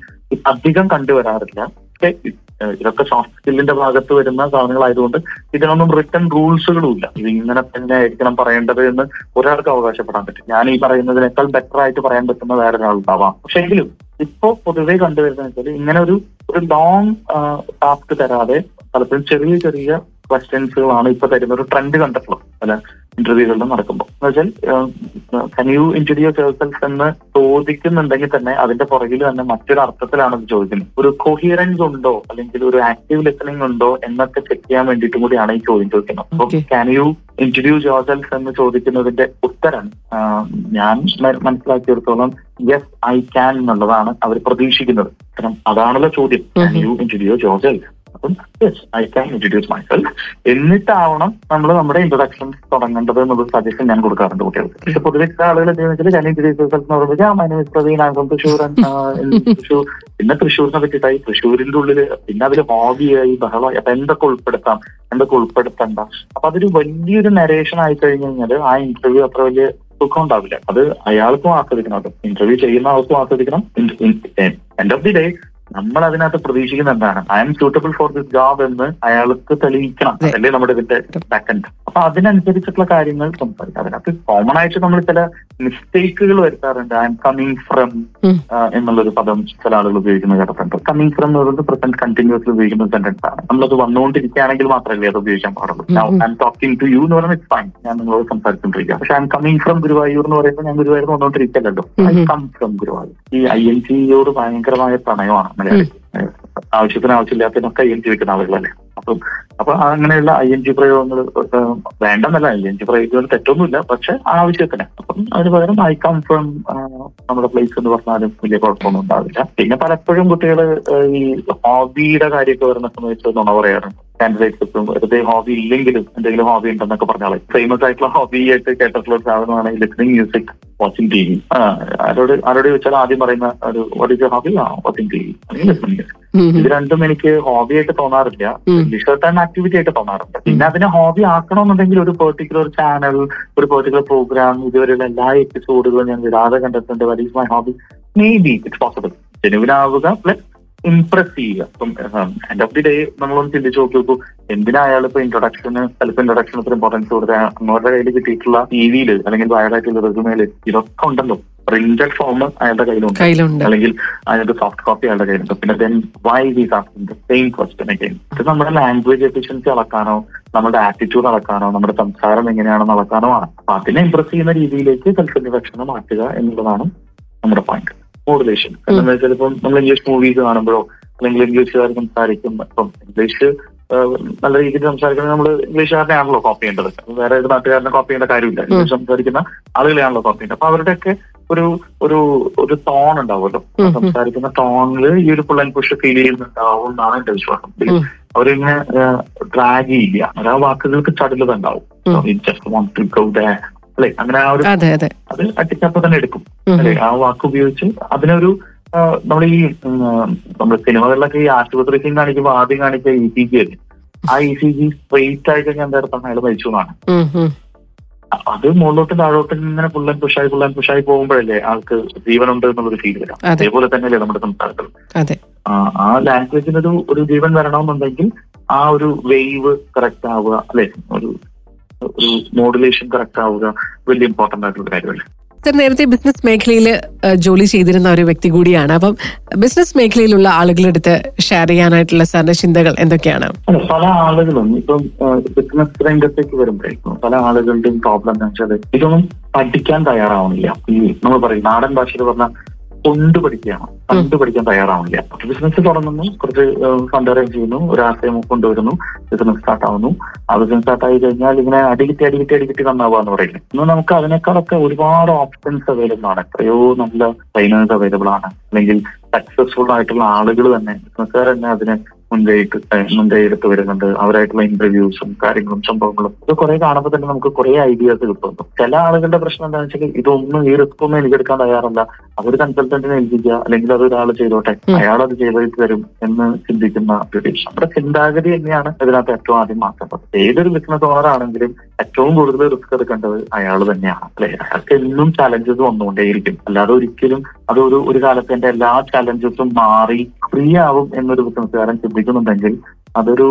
അധികം കണ്ടുവരാറില്ല. ഏഹ് ഇതൊക്കെ സോഫ്റ്റ് സ്കില്ലിന്റെ ഭാഗത്ത് വരുന്ന സാധനങ്ങളായതുകൊണ്ട് ഇതിനൊന്നും റിട്ടേൺ റൂൾസുകളും ഇല്ല ഇത് ഇങ്ങനെ തന്നെ ആയിരിക്കണം പറയേണ്ടത് എന്ന് ഒരാൾക്ക് അവകാശപ്പെടാൻ പറ്റും. ഞാൻ ഈ പറയുന്നതിനേക്കാൾ ബെറ്റർ ആയിട്ട് പറയാൻ പറ്റുന്ന വേറെ ഒരാളുണ്ടാവാം പക്ഷെ എങ്കിലും ഇപ്പോ പൊതുവെ കണ്ടുവരുന്നത് വെച്ചാൽ ഇങ്ങനെ ഒരു ഒരു ലോങ് ടാസ്ക് തരാതെ പലപ്പോഴും ചെറിയ ചെറിയ ക്വസ്റ്റ്യൻസുകളാണ് ഇപ്പൊ തരുന്ന ഒരു ട്രെൻഡ് കണ്ടിട്ടുള്ളത്. പല ഇന്റർവ്യൂകളിലും നടക്കുമ്പോൾ. എന്ന് വെച്ചാൽ കൻ യു ഇൻട്രൊഡ്യൂസ് യുവർസെൽഫ് എന്ന് ചോദിക്കുന്നുണ്ടെങ്കിൽ തന്നെ അതിന്റെ പുറകിൽ തന്നെ മറ്റൊരു അർത്ഥത്തിലാണ് അത് ചോദിക്കുന്നത്. ഒരു കൊഹിയറൻസ് ഉണ്ടോ? അല്ലെങ്കിൽ ഒരു ആക്റ്റീവ് ലിസണിംഗ് ഉണ്ടോ? എന്നൊക്കെ ചെക്ക് ചെയ്യാൻ വേണ്ടിയിട്ടും കൂടിയാണ് ഈ ചോദ്യം ചോദിക്കുന്നത്. അപ്പോൾ കൻ യു ഇൻട്രൊഡ്യൂസ് എന്ന് ചോദിക്കുന്നതിന്റെ ഉത്തരം ഞാൻ മനസ്സിലാക്കിയിടത്തോളം യെസ് ഐ ക്യാൻ എന്നുള്ളതാണ് അവർ പ്രതീക്ഷിക്കുന്നത്. കാരണം അതാണല്ലോ ചോദ്യം. Can. You introduce yourself അപ്പം yes I can introduce myself എന്നിട്ടാവണം നമ്മൾ നമ്മുടെ ഇൻട്രൊഡക്ഷൻ തുടങ്ങേണ്ടത് എന്നുള്ള സജഷൻ ഞാൻ കൊടുക്കാറുണ്ട് കുട്ടികൾക്ക്. പക്ഷെ പൊതുവെ ആളുകൾ എന്താണെന്ന് വെച്ചാൽ ഞാൻ ഇൻട്രൊഡ്യൂസ് എന്ന് പറയുമ്പോൾ മൈ നെയിം ഇസ് പ്രവീൺ ആകും തൃശ്ശൂർ തൃശ്ശൂർ പിന്നെ തൃശ്ശൂരിനെ പറ്റിയിട്ടായി. തൃശ്ശൂരിന്റെ ഉള്ളിൽ പിന്നെ അതിൽ ഹോബിയായി ബഹളമായി. അപ്പൊ എന്തൊക്കെ ഉൾപ്പെടുത്താം? എന്തൊക്കെ ഉൾപ്പെടുത്തണ്ട? അപ്പൊ അതൊരു വലിയൊരു നരേഷൻ ആയി കഴിഞ്ഞു കഴിഞ്ഞാൽ ആ ഇന്റർവ്യൂ അത്ര വലിയ സുഖം ഉണ്ടാവില്ല. അത് അയാൾക്കും ആസ്വദിക്കണം അത് ഇന്റർവ്യൂ ചെയ്യുന്ന ആൾക്കും ആസ്വദിക്കണം. എൻഡ് ഓഫ് ദി ഡേ നമ്മൾ അതിനകത്ത് പ്രതീക്ഷിക്കുന്ന എന്താണ്? I am suitable for this job എന്ന് അയാൾക്ക് തെളിയിക്കണം. അതെ. അതല്ലേ നമ്മുടെ ഇതിന്റെ ബാക്കൻഡ് അപ്പൊ അതിനനുസരിച്ചിട്ടുള്ള കാര്യങ്ങൾ സംസാരിക്കാം. അതിനകത്ത് കോമൺ ആയിട്ട് നമ്മൾ ചില മിസ്റ്റേക്കുകൾ വരുത്താറുണ്ട്. I am coming from. എന്നുള്ളൊരു പദം ചില ആളുകൾ ഉപയോഗിക്കുന്ന കേട്ടിട്ടുണ്ട്. കമ്മിങ് ഫ്രം എന്ന് പറയുന്നത് പ്രസന്റ് കണ്ടിന്യൂസ്ലി ഉപയോഗിക്കുന്ന സെന്റൻസ് ആണ്. നമ്മളത് വന്നുകൊണ്ടിരിക്കുകയാണെങ്കിൽ മാത്രമല്ലേ അത് ഉപയോഗിക്കാൻ പാടുള്ളൂ. I am talking to you എന്ന് പറയുന്നത് ഇറ്റ്സ് ഫൈൻ ഞാൻ നിങ്ങളോട് സംസാരിച്ചുകൊണ്ടിരിക്കുക പക്ഷെ I am coming from Guruvayur എന്ന് പറയുമ്പോൾ ഞാൻ ഗുരുവായൂർ വന്നുകൊണ്ടിരിക്കല്ലോ ഐ. Come from Guruvayur. ഈ ഐ എൻ ജിയോട് ഭയങ്കരമായ പ്രണയമാണ്. ആവശ്യത്തിന് ആവശ്യമില്ലാത്തതിനൊക്കെ വെക്കുന്ന ആളുകളല്ലേ അപ്പം അപ്പൊ അങ്ങനെയുള്ള ഐ എൻ ജി പ്രയോഗങ്ങൾ വേണ്ടെന്നല്ല ഐ എൻ ജി പ്രയോഗങ്ങൾ തെറ്റൊന്നുമില്ല പക്ഷെ ആവശ്യത്തിന്. അപ്പം അതിന് പകരം ഐ കം ഫ്രം നമ്മുടെ പ്ലേസ് എന്ന് പറഞ്ഞാലും വലിയ കുഴപ്പമൊന്നും ഉണ്ടാവില്ല. പിന്നെ പലപ്പോഴും കുട്ടികൾ ഈ ഹോബിയുടെ കാര്യമൊക്കെ വരുന്ന സമയത്ത് നുണ പറയാറുണ്ട്. കാൻഡിഡേറ്റ്സ് വെറുതെ ഹോബി ഇല്ലെങ്കിലും എന്തെങ്കിലും ഹോബി ഉണ്ടെന്നൊക്കെ പറഞ്ഞാൽ ഫേമസ് ആയിട്ടുള്ള ഹോബി ആയിട്ട് കേട്ടിട്ടുള്ള ഒരു സാധനമാണ് listening music watching T V ആരോട് ആരോട് ചോദിച്ചാൽ ആദ്യം പറയുന്ന ഒരു വാട്ട് ഇസ് ഹോബി ആ watching T V listening music. ഇത് രണ്ടും എനിക്ക് ഹോബി ആയിട്ട് തോന്നാറില്ല. ഉം. ലിഷർ ടൈം ആക്ടിവിറ്റി ആയിട്ട് തോന്നാറുണ്ട്. പിന്നെ അതിനെ ഹോബി ആക്കണമെന്നുണ്ടെങ്കിൽ ഒരു പെർട്ടിക്കുലർ ചാനൽ ഒരു പെർട്ടിക്കുലർ പ്രോഗ്രാം ഇതുവരെയുള്ള എല്ലാ എപ്പിസോഡുകളും ഞാൻ വിടാതെ കണ്ടെത്തേണ്ട worries my hobby may be it's possible ജനുവിനാവുക plus impress ചെയ്യുക. ഇപ്പം എൻഡ് ഓഫ് ദി ഡേ നമ്മളൊന്ന് ചിന്തിച്ചു നോക്കി നോക്കൂ. എന്തിനാ അയാൾ ഇപ്പൊ ഇൻട്രൊഡക്ഷന് സെൽഫ് ഇൻട്രൊഡക്ഷൻ ഇത്ര ഇമ്പോർട്ടൻസ് കൊടുക്കുക അങ്ങോട്ട് കയ്യിൽ കിട്ടിയിട്ടുള്ള ടി വിയിൽ അല്ലെങ്കിൽ വയറായിട്ടുള്ള ഇതൊക്കെ ഉണ്ടല്ലോ. പ്രിന്റഡ് ഫോം അയാളുടെ കയ്യിലുണ്ട്. കയ്യിലുണ്ട്. അല്ലെങ്കിൽ അതിന്റെ സോഫ്റ്റ് കോപ്പി അയാളുടെ കയ്യിലുണ്ട്. പിന്നെ then why we asking the same question again ഇത് നമ്മുടെ ലാംഗ്വേജ് എഫിഷ്യൻസി അളക്കാനോ നമ്മുടെ ആറ്റിറ്റ്യൂഡ് അളക്കാനോ നമ്മുടെ സംസാരം എങ്ങനെയാണെന്ന് അളക്കാനോ ആണ്. അപ്പൊ അതിനെ ഇംപ്രസ് ചെയ്യുന്ന രീതിയിലേക്ക് സെൽഫ് മാറ്റുക എന്നുള്ളതാണ് നമ്മുടെ പോയിന്റ് മോഡുലേഷൻ എന്താണെന്ന് വെച്ചാൽ ഇപ്പം നമ്മൾ ഇംഗ്ലീഷ് മൂവീസ് കാണുമ്പോഴോ അല്ലെങ്കിൽ ഇംഗ്ലീഷുകാർ സംസാരിക്കുമ്പോൾ ഇപ്പം ഇംഗ്ലീഷ് നല്ല രീതിയിൽ സംസാരിക്കുന്നത് നമ്മൾ ഇംഗ്ലീഷുകാരനെയാണല്ലോ കോപ്പി ചെയ്യേണ്ടത്. വേറെ ഏത് നാട്ടുകാരനെ കോപ്പി ചെയ്യേണ്ട കാര്യമില്ല. ഇംഗ്ലീഷ് സംസാരിക്കുന്ന ആളുകളെയാണല്ലോ കോപ്പി ചെയ്യേണ്ടത്. അപ്പൊ അവരുടെയൊക്കെ ഒരു ഒരു ഒരു ടോൺ ഉണ്ടാവുമല്ലോ. സംസാരിക്കുന്ന ടോണിൽ ഈ ഒരു പുള്ളൻ പുഷ് ഫീൽ ചെയ്യുന്നുണ്ടാവും എന്നാണ് എന്റെ വിശ്വാസം. അവരിങ്ങനെ ഡ്രാഗ് ചെയ്യില്ല അവരാ ആ വാക്കുകൾക്ക് ചടുലത ഉണ്ടാവും. ജസ്റ്റ് വോണ്ട് ടു ഗോ അല്ലെ? അങ്ങനെ ആ ഒരു അതെ അടിച്ചപ്പോ തന്നെ എടുക്കും. അല്ലെ? ആ വാക്ക് ഉപയോഗിച്ച് അതിനൊരു നമ്മൾ ഈ നമ്മുടെ സിനിമകളിലൊക്കെ ഈ ആശുപത്രി സീൻ കാണിക്കുമ്പോൾ ആദ്യം കാണിച്ച ഇ സി ജി അല്ലേ? ആ ഇ സി ജി സ്ട്രെയിറ്റ് ആയി കഴിഞ്ഞാൽ എന്താ അർത്ഥം അയാൾ മരിച്ചു എന്നാണ്. അത് മുകളിലോട്ട് താഴോട്ട് ഇങ്ങനെ പുള്ളൻ പുഷായി പുള്ളൻ പുഷായി പോകുമ്പോഴല്ലേ ആൾക്ക് ജീവനുണ്ട് എന്നുള്ളൊരു ഫീൽ വരാം. അതേപോലെ തന്നെയല്ലേ നമ്മുടെ സംസ്ഥാനത്തിൽ ആ, ലാംഗ്വേജിന് ഒരു ഒരു ജീവൻ വരണമെന്നുണ്ടെങ്കിൽ ആ ഒരു വേവ് കറക്റ്റ് ആവുക അല്ലെ? ഒരു ഒരു മോഡുലേഷൻ കറക്റ്റ് ആവുക വലിയ ഇമ്പോർട്ടന്റ് ആയിട്ടുള്ള കാര്യമല്ലേ? സർ നേരത്തെ ബിസിനസ് മേഖലയിൽ ജോലി ചെയ്തിരുന്ന ഒരു വ്യക്തി കൂടിയാണ്. അപ്പം ബിസിനസ് മേഖലയിലുള്ള ആളുകളെടുത്ത് ഷെയർ ചെയ്യാനായിട്ടുള്ള സാറിന്റെ ചിന്തകൾ എന്തൊക്കെയാണ് പല ആളുകളും ഇപ്പം ബിസിനസ് രംഗത്തേക്ക് വരുമ്പോഴേക്കും പല ആളുകളുടെയും പ്രോബ്ലം എന്താ വെച്ചാൽ ഇതൊന്നും പഠിക്കാൻ തയ്യാറാവുന്നില്ല ഈ നമ്മൾ പറയും നാടൻ ഭാഷയിൽ പറഞ്ഞ കൊണ്ട് പഠിക്കുകയാണ് കണ്ട് പഠിക്കാൻ തയ്യാറാവണില്ല ബിസിനസ് തുടങ്ങുന്നു. കുറച്ച് ഫണ്ട് അറേഞ്ച് ചെയ്യുന്നു. ഒരു ആശയം കൊണ്ടുവരുന്നു. ബിസിനസ് സ്റ്റാർട്ട് ആവുന്നു. ആ ബിസിനസ് സ്റ്റാർട്ട് ആയി കഴിഞ്ഞാൽ ഇങ്ങനെ അടികിട്ടി അടികിട്ടി അടികിട്ടി നന്നാവുക എന്ന് പറയില്ലേ. ഇന്ന് നമുക്ക് അതിനേക്കാളൊക്കെ ഒരുപാട് ഓപ്ഷൻസ് അവൈലബിൾ ആണ്. എത്രയോ നല്ല ട്രെയിനേഴ്സ് അവൈലബിൾ ആണ്. അല്ലെങ്കിൽ സക്സസ്ഫുൾ ആയിട്ടുള്ള ആളുകൾ തന്നെ. ബിസിനസ്സുകാർ തന്നെ അതിനെ മുൻകൈയിട്ട് മുൻകൈ എടുത്ത് വരുന്നുണ്ട്. അവരായിട്ടുള്ള ഇന്റർവ്യൂസും കാര്യങ്ങളും സംഭവങ്ങളും ഇത് കുറെ കാണുമ്പോൾ തന്നെ നമുക്ക് കുറെ ഐഡിയാസ് കിട്ടുന്നു ചില ആളുകളുടെ പ്രശ്നം എന്താണെന്ന് വെച്ചാൽ ഇതൊന്നും ഈ റിസ്ക് ഒന്നും എനിക്ക് എടുക്കാൻ തയ്യാറല്ല അതൊരു കൺസൾട്ടന്റിനെ ഏൽപ്പിക്കുക അല്ലെങ്കിൽ അത് ഒരാൾ ചെയ്തോട്ടെ. അയാൾ അത് ചെയ്തിട്ട് തരും എന്ന് ചിന്തിക്കുന്ന ഒരു നമ്മുടെ ചിന്താഗതി തന്നെയാണ് ഇതിനകത്ത് ഏറ്റവും ആദ്യം മാറ്റേണ്ടത്. ഏതൊരു ബിസിനസ് ഓണർ ആണെങ്കിലും ഏറ്റവും കൂടുതൽ റിസ്ക് എടുക്കേണ്ടത് അയാൾ തന്നെയാണ്. അല്ലെ? അയാൾക്ക് എന്നും ചലഞ്ചസ് വന്നുകൊണ്ടേയിരിക്കും. അല്ലാതെ ഒരിക്കലും അത് ഒരു ഒരു കാലത്ത് എന്റെ എല്ലാ ചലഞ്ചസും മാറി ഫ്രീ ആവും എന്നൊരു ബിസിനസ്സുകാരൻ ചിന്തിക്കുന്നുണ്ടെങ്കിൽ അതൊരു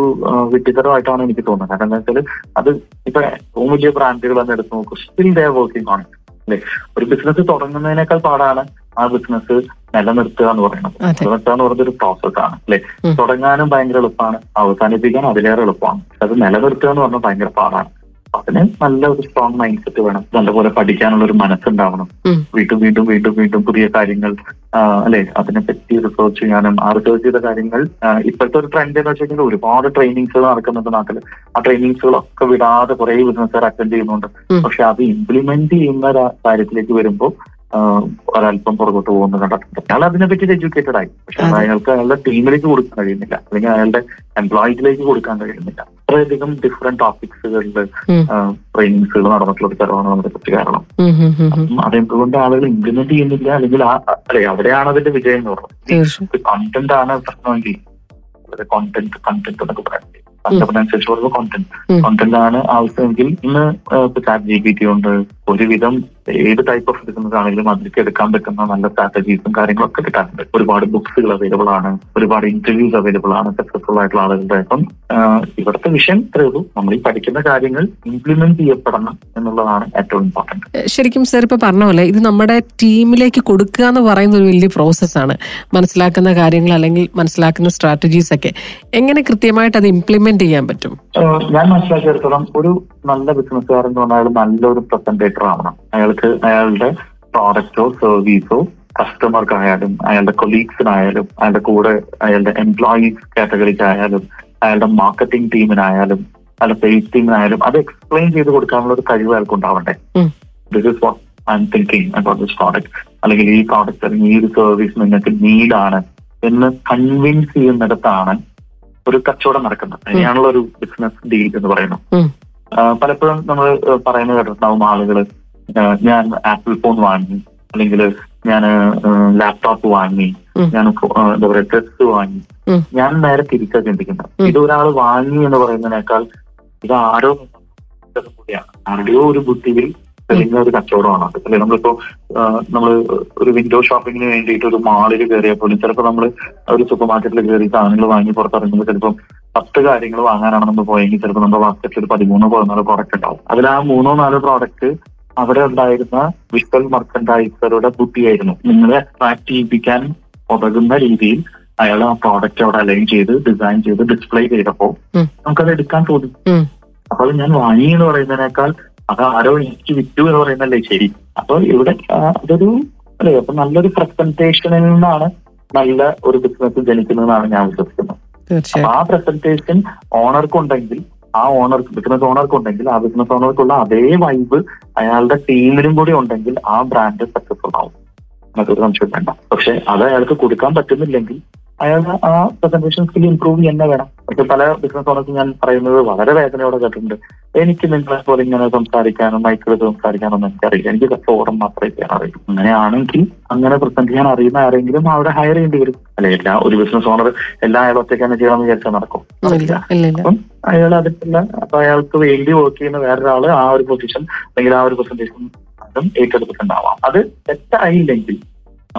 വിട്ടിത്തരമായിട്ടാണ് എനിക്ക് തോന്നുന്നത്. കാരണം എന്താ വെച്ചാൽ അത് ഇപ്പൊ ഏറ്റവും വലിയ ബ്രാൻഡുകൾ തന്നെ എടുത്ത് നോക്കും. സ്റ്റിൽ ദേ വർക്കിംഗ് ആണ് അല്ലെ? ഒരു ബിസിനസ് തുടങ്ങുന്നതിനേക്കാൾ പാടാണ് ആ ബിസിനസ് നിലനിർത്തുക എന്ന് പറയുന്നത്. നിലനിർത്തുക എന്ന് പറയുന്നത് ഒരു പ്രോസസ് ആണ്. അല്ലെ. തുടങ്ങാനും ഭയങ്കര എളുപ്പമാണ്. അവസാനിപ്പിക്കാൻ അതിലേറെ എളുപ്പമാണ്. അത് നിലനിർത്തുക എന്ന് പറഞ്ഞാൽ ഭയങ്കര പാടാണ്. അതിന് നല്ല ഒരു സ്ട്രോങ് മൈൻഡ് സെറ്റ് വേണം. നല്ലപോലെ പഠിക്കാനുള്ള ഒരു മനസ്സുണ്ടാവണം. വീണ്ടും വീണ്ടും വീണ്ടും വീണ്ടും പുതിയ കാര്യങ്ങൾ അല്ലെ? അതിനെ പറ്റി റിസർച്ച് ചെയ്യാനും ആ റിസർച്ച് ചെയ്ത കാര്യങ്ങൾ ഇപ്പോഴത്തെ ഒരു ട്രെൻഡ് എന്ന് വെച്ചാൽ ഒരുപാട് ട്രെയിനിങ്സ് നടക്കുന്നുണ്ട് നാട്ടിൽ ആ ട്രെയിനിങ്സുകളൊക്കെ വിടാതെ കുറെ ബിസിനസ്സുകാർ അറ്റൻഡ് ചെയ്യുന്നുണ്ട്. പക്ഷെ അത് ഇംപ്ലിമെന്റ് ചെയ്യുന്ന കാര്യത്തിലേക്ക് വരുമ്പോൾ ഒരല്പം പുറകോട്ട് പോകുന്നത് കണ്ടിട്ടുണ്ട്. അയാൾ അതിനെപ്പറ്റി എഡ്യൂക്കേറ്റഡ് ആയി. പക്ഷെ അത്. അയാൾക്ക് അയാളുടെ ടീമിലേക്ക് കൊടുക്കാൻ കഴിയുന്നില്ല. അല്ലെങ്കിൽ അയാളുടെ എംപ്ലോയിസിലേക്ക് കൊടുക്കാൻ കഴിയുന്നില്ല. അത്രയധികം ഡിഫറെന്റ് ടോപ്പിക്സുകളിൽ. ട്രെയിനിങ്സുകൾ നടന്നിട്ടുള്ള ഒരു സ്ഥലമാണ് നമ്മുടെ പറ്റി കാരണം. അപ്പം അതെന്തുകൊണ്ട് ആളുകൾ ഇംപ്ലിമെന്റ് ചെയ്യുന്നില്ല? അല്ലെങ്കിൽ അല്ലെ അവിടെയാണ് അതിന്റെ വിജയം എന്ന് പറഞ്ഞത്. കണ്ടന്റ് ആണ് പ്രശ്നമെങ്കിൽ കോണ്ടന്റ് കണ്ടന്റ് എന്നൊക്കെ പറയുന്നത് കണ്ടന്റ് പറയുമ്പോൾ കോണ്ടന്റ്. കോണ്ടന്റ് ആണ് ആവശ്യമെങ്കിൽ ഇന്ന് ഇപ്പൊ ചാറ്റ് ജി പി ടി ഉണ്ട് ഒരുവിധം ഏത് ടൈപ്പ് ഓഫ് ബിസിനസ് ആണെങ്കിലും അതിലേക്ക് എടുക്കാൻ പറ്റുന്ന നല്ല സ്ട്രാറ്റജീസും കാര്യങ്ങളൊക്കെ കിട്ടാറുണ്ട്. ഒരുപാട് ബുക്സുകൾ അവൈലബിൾ ആണ്. ഒരുപാട് ഇന്റർവ്യൂസ് അവൈലബിൾ ആണ്. സക്സസ്ഫുൾ ആയിട്ടുള്ള ആളുകളുടെ അപ്പം ഇവിടുത്തെ വിഷയം ഇത്രയേ ഉള്ളൂ. നമ്മൾ ഈ പഠിക്കുന്ന കാര്യങ്ങൾ ഇംപ്ലിമെന്റ് ചെയ്യപ്പെടണം എന്നുള്ളതാണ് ഏറ്റവും ഇമ്പോർട്ടന്റ് ശരിക്കും സർ ഇപ്പൊ പറഞ്ഞ പോലെ ഇത് നമ്മുടെ ടീമിലേക്ക് കൊടുക്കുക എന്ന് പറയുന്ന ഒരു വലിയ പ്രോസസ്സാണ് മനസ്സിലാക്കുന്ന കാര്യങ്ങൾ അല്ലെങ്കിൽ മനസ്സിലാക്കുന്ന സ്ട്രാറ്റജീസ് ഒക്കെ എങ്ങനെ കൃത്യമായിട്ട് അത് ഇംപ്ലിമെന്റ് ചെയ്യാൻ പറ്റും? ഞാൻ മനസ്സിലാക്കിയെടുത്തോളം ഒരു നല്ല ബിസിനസ്സുകാരൻ എന്ന് പറഞ്ഞാൽ നല്ലൊരു പ്രസന്റേറ്റർ ആവണം. അയാൾക്ക് അയാളുടെ പ്രോഡക്റ്റോ സർവീസോ കസ്റ്റമർക്കായാലും അയാളുടെ കൊലീഗ്സിനായാലും അയാളുടെ കൂടെ അയാളുടെ എംപ്ലോയീസ് കാറ്റഗറിക്കായാലും അയാളുടെ മാർക്കറ്റിംഗ് ടീമിനായാലും അയാളുടെ സെയിൽസ് ടീമിനായാലും അത് എക്സ്പ്ലെയിൻ ചെയ്ത് കൊടുക്കാനുള്ള ഒരു കഴിവ് അയാൾക്ക് ഉണ്ടാവണ്ടേ ഉം. This is what I am thinking about this product അല്ലെങ്കിൽ ഈ പ്രോഡക്റ്റ് അല്ലെങ്കിൽ ഈ ഒരു സർവീസ് നിങ്ങൾക്ക് നീഡാണ് എന്ന് കൺവിൻസ് ചെയ്യുന്നിടത്താണ് ഒരു കച്ചവടം നടക്കുന്നത്. അതിനെയാണല്ലോ ഒരു ബിസിനസ് ഡീൽ എന്ന് പറയുന്നത്. പലപ്പോഴും നമ്മൾ പറയുന്നത് കേട്ടിട്ടുണ്ടാവും ആളുകൾ ഞാൻ ആപ്പിൾ ഫോൺ വാങ്ങി. അല്ലെങ്കിൽ ഞാൻ ലാപ്ടോപ്പ് വാങ്ങി. ഞാൻ എന്താ പറയുക ഡ്രസ് വാങ്ങി. ഞാൻ നേരെ തിരിച്ചാ ചിന്തിക്കുന്നത്. ഇത് ഒരാൾ വാങ്ങി എന്ന് പറയുന്നതിനേക്കാൾ ഇത് ആരോ കൂടിയാണ് ആരുടെയോ ഒരു ബുദ്ധിയിൽ തെളിഞ്ഞ ഒരു കച്ചവടമാണ് അല്ലെ? നമ്മളിപ്പോ നമ്മൾ ഒരു വിൻഡോ ഷോപ്പിങ്ങിന് വേണ്ടിയിട്ട് ഒരു മാളിൽ കയറിയാൽ പോലും ചിലപ്പോൾ നമ്മൾ ഒരു സൂപ്പർ മാർക്കറ്റിൽ കയറി സാധനങ്ങൾ വാങ്ങി പുറത്തിറങ്ങുമ്പോൾ ചിലപ്പോൾ പത്ത് കാര്യങ്ങൾ വാങ്ങാനാണ് നമ്മൾ പോയെങ്കിൽ ചിലപ്പോൾ നമ്മുടെ ബാസ്ക്കറ്റിൽ ഒരു പതിമൂന്നോ പതിനാലോ പ്രോഡക്റ്റ് ഉണ്ടാവും. അതിൽ ആ മൂന്നോ നാലോ പ്രോഡക്റ്റ് അവിടെ ഉണ്ടായിരുന്ന വിഷ്വൽ മർക്കൻഡൈസറുടെ ബുദ്ധിയായിരുന്നു. നിങ്ങളെ അട്രാക്ട് ചെയ്യിപ്പിക്കാൻ ഉതകുന്ന രീതിയിൽ അയാൾ ആ പ്രോഡക്റ്റ് അവിടെ അലൈൻ ചെയ്ത് ഡിസൈൻ ചെയ്ത് ഡിസ്പ്ലേ ചെയ്തപ്പോൾ. നമുക്കത് എടുക്കാൻ തോന്നി. അപ്പൊ അത് ഞാൻ വാങ്ങി എന്ന് പറയുന്നതിനേക്കാൾ അത് ആരോ എനിക്ക് വിറ്റു എന്ന് പറയുന്നല്ലേ ശരി. അപ്പൊ ഇവിടെ അതൊരു അല്ലെ അപ്പൊ നല്ലൊരു പ്രസന്റേഷനിൽ നിന്നാണ് നല്ല ഒരു ബിസിനസ് ജനിക്കുന്നതെന്നാണ് ഞാൻ വിശ്വസിക്കുന്നത്. ആ പ്രസന്റേഷൻ ഓണർക്കുണ്ടെങ്കിൽ ആ ഓണർ ബിസിനസ് ഓണർക്ക് ഉണ്ടെങ്കിൽ ആ ബിസിനസ് ഓണർക്കുള്ള അതേ വൈബ് അയാളുടെ ടീമിലും കൂടി ഉണ്ടെങ്കിൽ ആ ബ്രാൻഡ് സക്സസ്ഫുൾ ആവും. അതൊരു സംശയം വേണ്ട. പക്ഷെ അത് അയാൾക്ക് കൊടുക്കാൻ പറ്റുന്നില്ലെങ്കിൽ അയാൾ ആ പ്രസന്റേഷൻ സ്കിൽ ഇംപ്രൂവ് തന്നെ വേണം. പക്ഷെ പല ബിസിനസ് ഓണർക്ക് ഞാൻ പറയുന്നത് വളരെ വേദനയോടെ കേട്ടിട്ടുണ്ട്. എനിക്ക് നിങ്ങളെ പോലെ ഇങ്ങനെ സംസാരിക്കാനും മൈക്കിൽ സംസാരിക്കാനൊന്നും എനിക്കറിയില്ല. എനിക്ക് ഫോറം മാത്രമേ ചെയ്യാൻ അറിയൂ. അങ്ങനെയാണെങ്കിൽ അങ്ങനെ പ്രസന്റ് ചെയ്യാൻ അറിയുന്ന ആരെങ്കിലും അവിടെ ഹയർ ചെയ്യേണ്ടി വരും. അല്ലെ എല്ലാ ഒരു ബിസിനസ് ഓണർ എല്ലാ അയാൾ ഒറ്റയ്ക്ക് തന്നെ ചെയ്യണമെന്ന് വിചാരിച്ചാൽ നടക്കും. അപ്പം അയാൾ അതിനുള്ള അപ്പൊ അയാൾക്ക് വേണ്ടി വർക്ക് ചെയ്യുന്ന വേറൊരാൾ ആ ഒരു പൊസിഷൻ അല്ലെങ്കിൽ ആ ഒരു പ്രസന്റേഷൻ ഏറ്റെടുത്തിട്ടുണ്ടാവാം. അത് തെറ്റായില്ലെങ്കിൽ